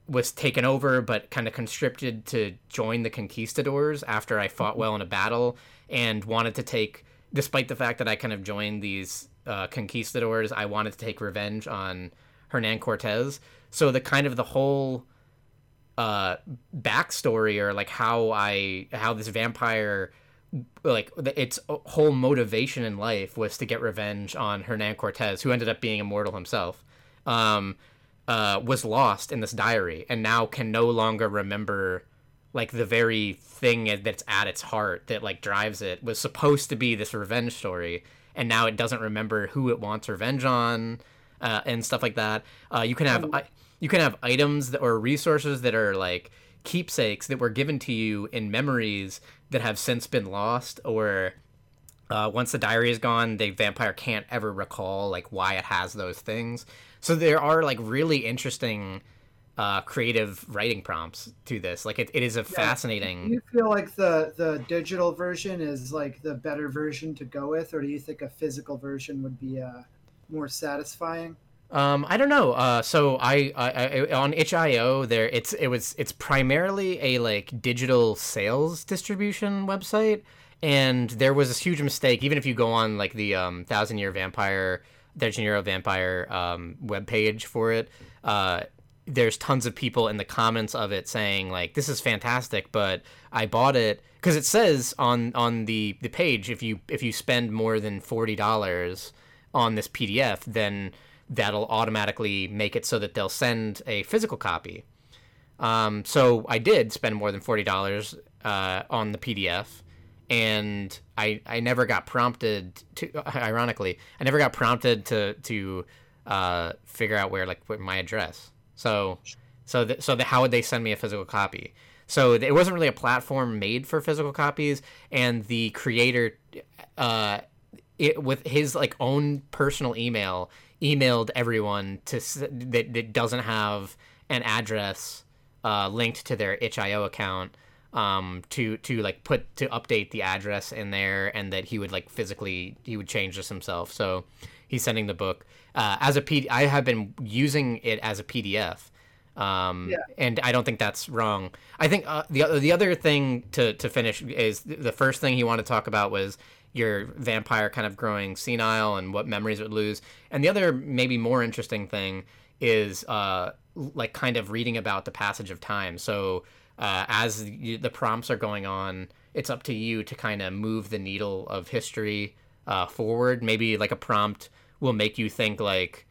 was taken over but kind of conscripted to join the conquistadors after I fought well in a battle and wanted to take despite the fact that I kind of joined these uh, conquistadors, I wanted to take revenge on Hernan Cortez. So the kind of the whole uh backstory or like how I how this vampire like its whole motivation in life was to get revenge on Hernan Cortez, who ended up being immortal himself. Um, uh, was lost in this diary and now can no longer remember like the very thing that's at its heart that like drives it was supposed to be this revenge story and now it doesn't remember who it wants revenge on uh, and stuff like that uh, you can have you can have items that, or resources that are like keepsakes that were given to you in memories that have since been lost or uh, once the diary is gone the vampire can't ever recall like why it has those things so there are like really interesting uh, creative writing prompts to this. Like it, it is a yeah. fascinating. Do you feel like the the digital version is like the better version to go with, or do you think a physical version would be uh, more satisfying? Um, I don't know. Uh, so I, I, I on itch.io there it's it was it's primarily a like digital sales distribution website, and there was this huge mistake. Even if you go on like the um, Thousand Year Vampire De Janeiro Vampire um, webpage for it, uh, there's tons of people in the comments of it saying like this is fantastic, but I bought it because it says on on the the page if you if you spend more than forty dollars on this PDF, then that'll automatically make it so that they'll send a physical copy. Um, so I did spend more than forty dollars uh, on the PDF, and I I never got prompted to. Ironically, I never got prompted to to uh, figure out where like my address. So so the, so the, how would they send me a physical copy? So it wasn't really a platform made for physical copies, and the creator, uh, it with his like own personal email, emailed everyone to that, that doesn't have an address uh, linked to their itch.io account um, to to like put to update the address in there, and that he would like physically he would change this himself. So he's sending the book uh, as a P. I have been using it as a PDF. Um, yeah. and I don't think that's wrong. I think uh, the the other thing to to finish is the first thing he wanted to talk about was your vampire kind of growing senile and what memories it would lose. And the other maybe more interesting thing is uh, like kind of reading about the passage of time. So uh, as you, the prompts are going on, it's up to you to kind of move the needle of history uh, forward. Maybe like a prompt will make you think like,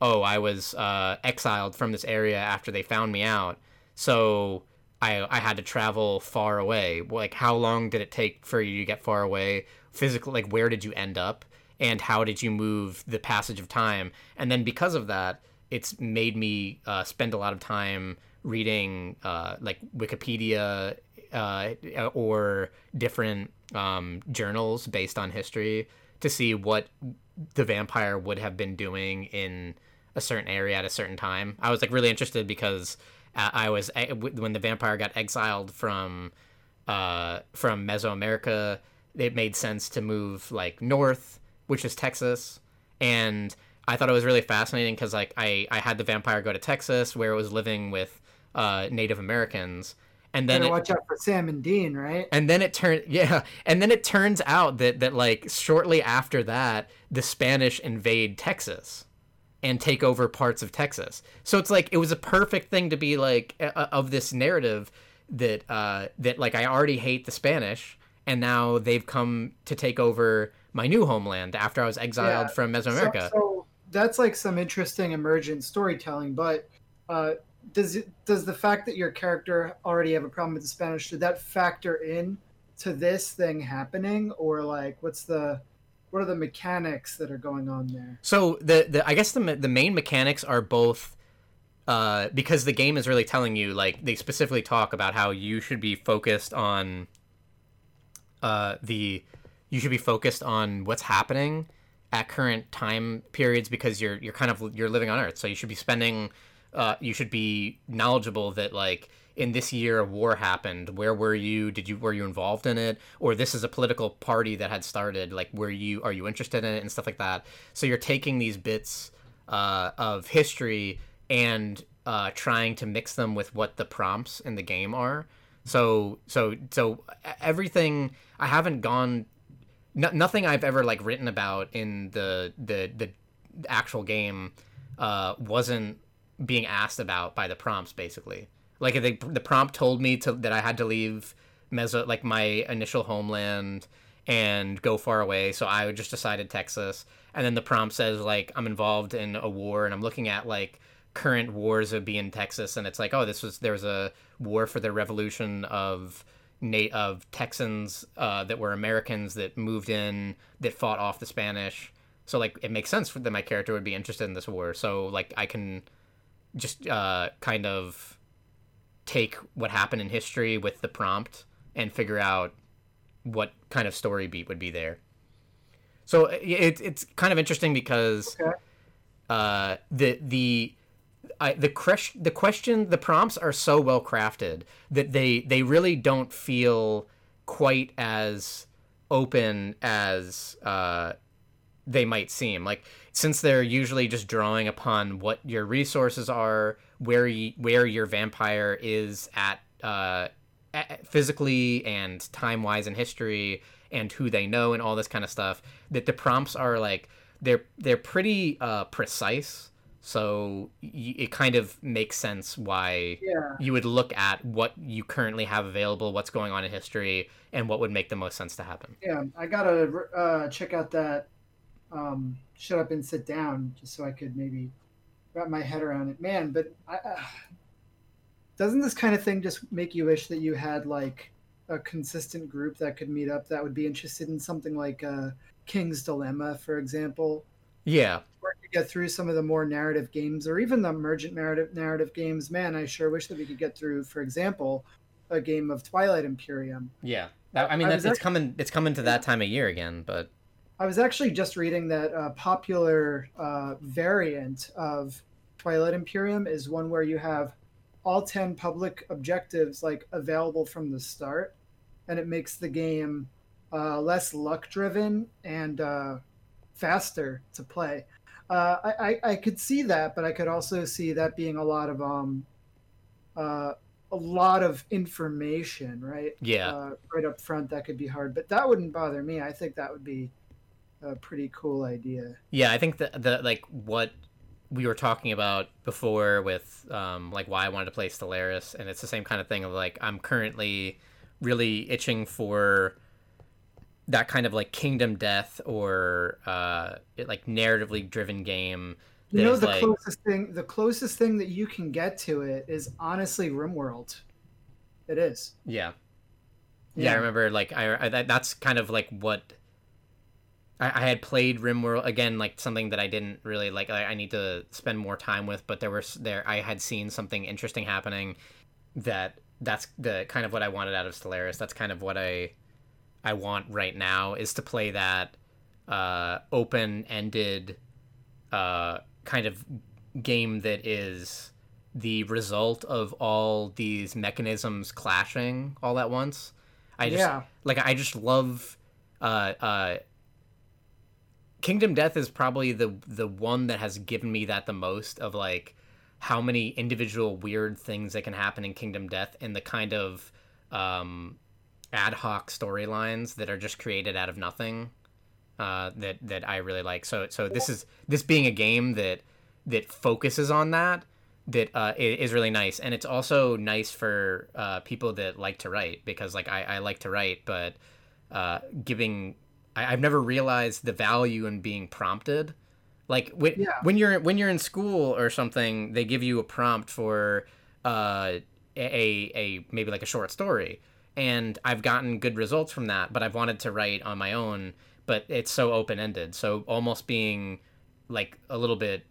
oh, I was uh, exiled from this area after they found me out, so I I had to travel far away. Like, how long did it take for you to get far away? Physically, like, where did you end up? And how did you move the passage of time? And then because of that, it's made me uh, spend a lot of time reading uh, like Wikipedia uh, or different um, journals based on history to see what the vampire would have been doing in a certain area at a certain time. I was like really interested because I was when the vampire got exiled from uh, from Mesoamerica, it made sense to move like north, which is Texas, and I thought it was really fascinating because like I I had the vampire go to Texas where it was living with uh, Native Americans. And then it, watch out for Sam and Dean, right? And then it turned yeah, and then it turns out that that like shortly after that, the Spanish invade Texas and take over parts of Texas. So it's like it was a perfect thing to be like uh, of this narrative that uh that like I already hate the Spanish and now they've come to take over my new homeland after I was exiled yeah. from Mesoamerica. So, so, that's like some interesting emergent storytelling, but uh does it does the fact that your character already have a problem with the Spanish should that factor in to this thing happening or like what's the what are the mechanics that are going on there? So the the I guess the the main mechanics are both uh, because the game is really telling you like they specifically talk about how you should be focused on uh, the you should be focused on what's happening at current time periods because you're you're kind of you're living on Earth, so you should be spending uh, you should be knowledgeable that like in this year a war happened where were you? Did you were you involved in it? Or this is a political party that had started like were you are you interested in it? And stuff like that. So you're taking these bits uh, of history and uh, trying to mix them with what the prompts in the game are so so so everything i haven't gone no, nothing I've ever like written about in the the the actual game uh, wasn't being asked about by the prompts basically. Like the the prompt told me to that I had to leave Meso like my initial homeland and go far away, so I just decided Texas. And then the prompt says like I'm involved in a war and I'm looking at like current wars would be in Texas and it's like oh this was there was a war for the revolution of of Texans uh, that were Americans that moved in that fought off the Spanish. So like it makes sense that my character would be interested in this war. So like I can just uh, kind of take what happened in history with the prompt and figure out what kind of story beat would be there. So it, it's kind of interesting because okay. uh, the the The the question, the prompts are so well crafted that they they really don't feel quite as open as uh, they might seem. Like since they're usually just drawing upon what your resources are, where you, where your vampire is at, uh, at physically and time wise in history, and who they know and all this kind of stuff. That the prompts are like they're they're pretty uh, precise so y- it kind of makes sense why yeah. you would look at what you currently have available, what's going on in history, and what would make the most sense to happen. Yeah, I gotta uh, check out that um, "Shut Up and Sit Down" just so I could maybe wrap my head around it. Man, but I, uh, doesn't this kind of thing just make you wish that you had like a consistent group that could meet up that would be interested in something like uh, King's Dilemma, for example? Yeah. Get through some of the more narrative games or even the emergent narrative narrative games, man, I sure wish that we could get through, for example, a game of Twilight Imperium. Yeah. I mean, I that's, it's actually, coming. It's coming to that time of year again, but I was actually just reading that a popular uh, variant of Twilight Imperium is one where you have all ten public objectives like available from the start, and it makes the game uh, less luck driven and uh, faster to play. Uh, I, I, I could see that, but I could also see that being a lot of um, uh, a lot of information, right? Yeah. Uh, right up front, that could be hard, but that wouldn't bother me. I think that would be a pretty cool idea. Yeah, I think that the like what we were talking about before with um, like why I wanted to play Stellaris, and it's the same kind of thing of like I'm currently really itching for that kind of like kingdom death or uh like narratively driven game you know the like... closest thing the closest thing that you can get to it is honestly rimworld. It is. Yeah. Yeah, yeah. i remember like I, I, that's kind of like what I, I had played rimworld again like something that i didn't really like I, I need to spend more time with but there was there i had seen something interesting happening that that's the kind of what i wanted out of stellaris. That's kind of what i I want right now is to play that uh, open-ended uh, kind of game that is the result of all these mechanisms clashing all at once. I just yeah. like I just love uh, uh, Kingdom Death is probably the the one that has given me that the most of like how many individual weird things that can happen in Kingdom Death and the kind of um, ad hoc storylines that are just created out of nothing uh, that that I really like. So so this is this being a game that that focuses on that that uh, is really nice, and it's also nice for uh, people that like to write because like I, I like to write, but uh, giving I, have never realized the value in being prompted. Like when yeah. when you're when you're in school or something, they give you a prompt for uh, a a maybe like a short story and I've gotten good results from that, but I've wanted to write on my own, but it's so open-ended. So almost being like a little bit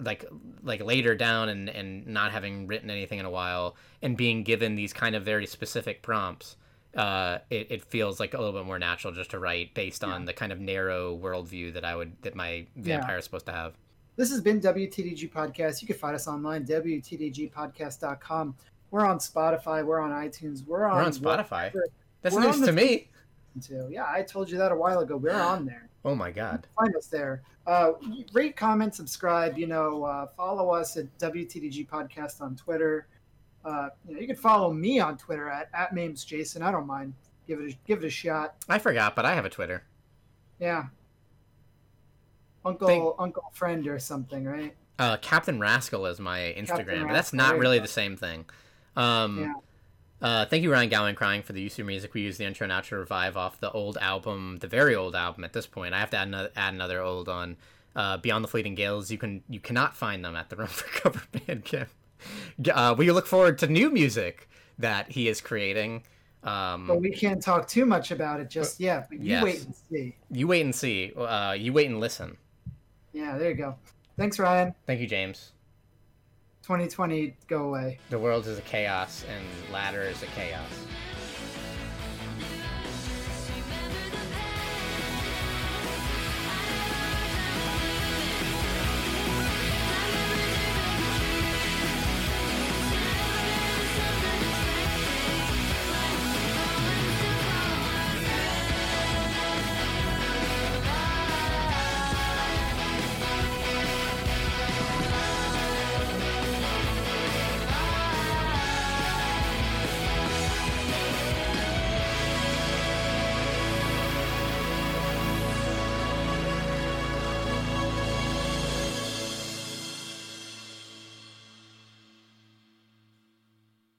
like like later down and and not having written anything in a while and being given these kind of very specific prompts uh, it, it feels like a little bit more natural just to write based on yeah. the kind of narrow worldview that I would that my vampire yeah. is supposed to have. This has been WTDG Podcast. You can find us online, WTDGpodcast.com. We're on Spotify. We're on iTunes. We're on, we're on Spotify. That's we're news to me. Too. Yeah, I told you that a while ago. We're on there. Oh my god. Find us there. Uh, rate, comment, subscribe. You know, uh, follow us at WTDG Podcast on Twitter. Uh, you know, you can follow me on Twitter at at Mames Jason. I don't mind Give it a, give it a shot. I forgot, but I have a Twitter. Yeah. Uncle Think- Uncle Friend or something, right? Uh, Captain Rascal is my Instagram, but that's not really the same thing. Um, Yeah. uh, thank you, Ryan Galloway, crying for the use of music. We use the intro and outro revive off the old album, the very old album at this point. I have to add another, add another old on uh, Beyond the Fleeting Gales. You can you cannot find them at the Run for Cover Bandcamp. Uh, we look forward to new music that he is creating. Um, But we can't talk too much about it just yet. But you yes. wait and see. you wait and see. Uh, you wait and listen. Yeah, there you go. Thanks, Ryan. Thank you, James. 2020, go away. The world is a chaos, and ladder is a chaos.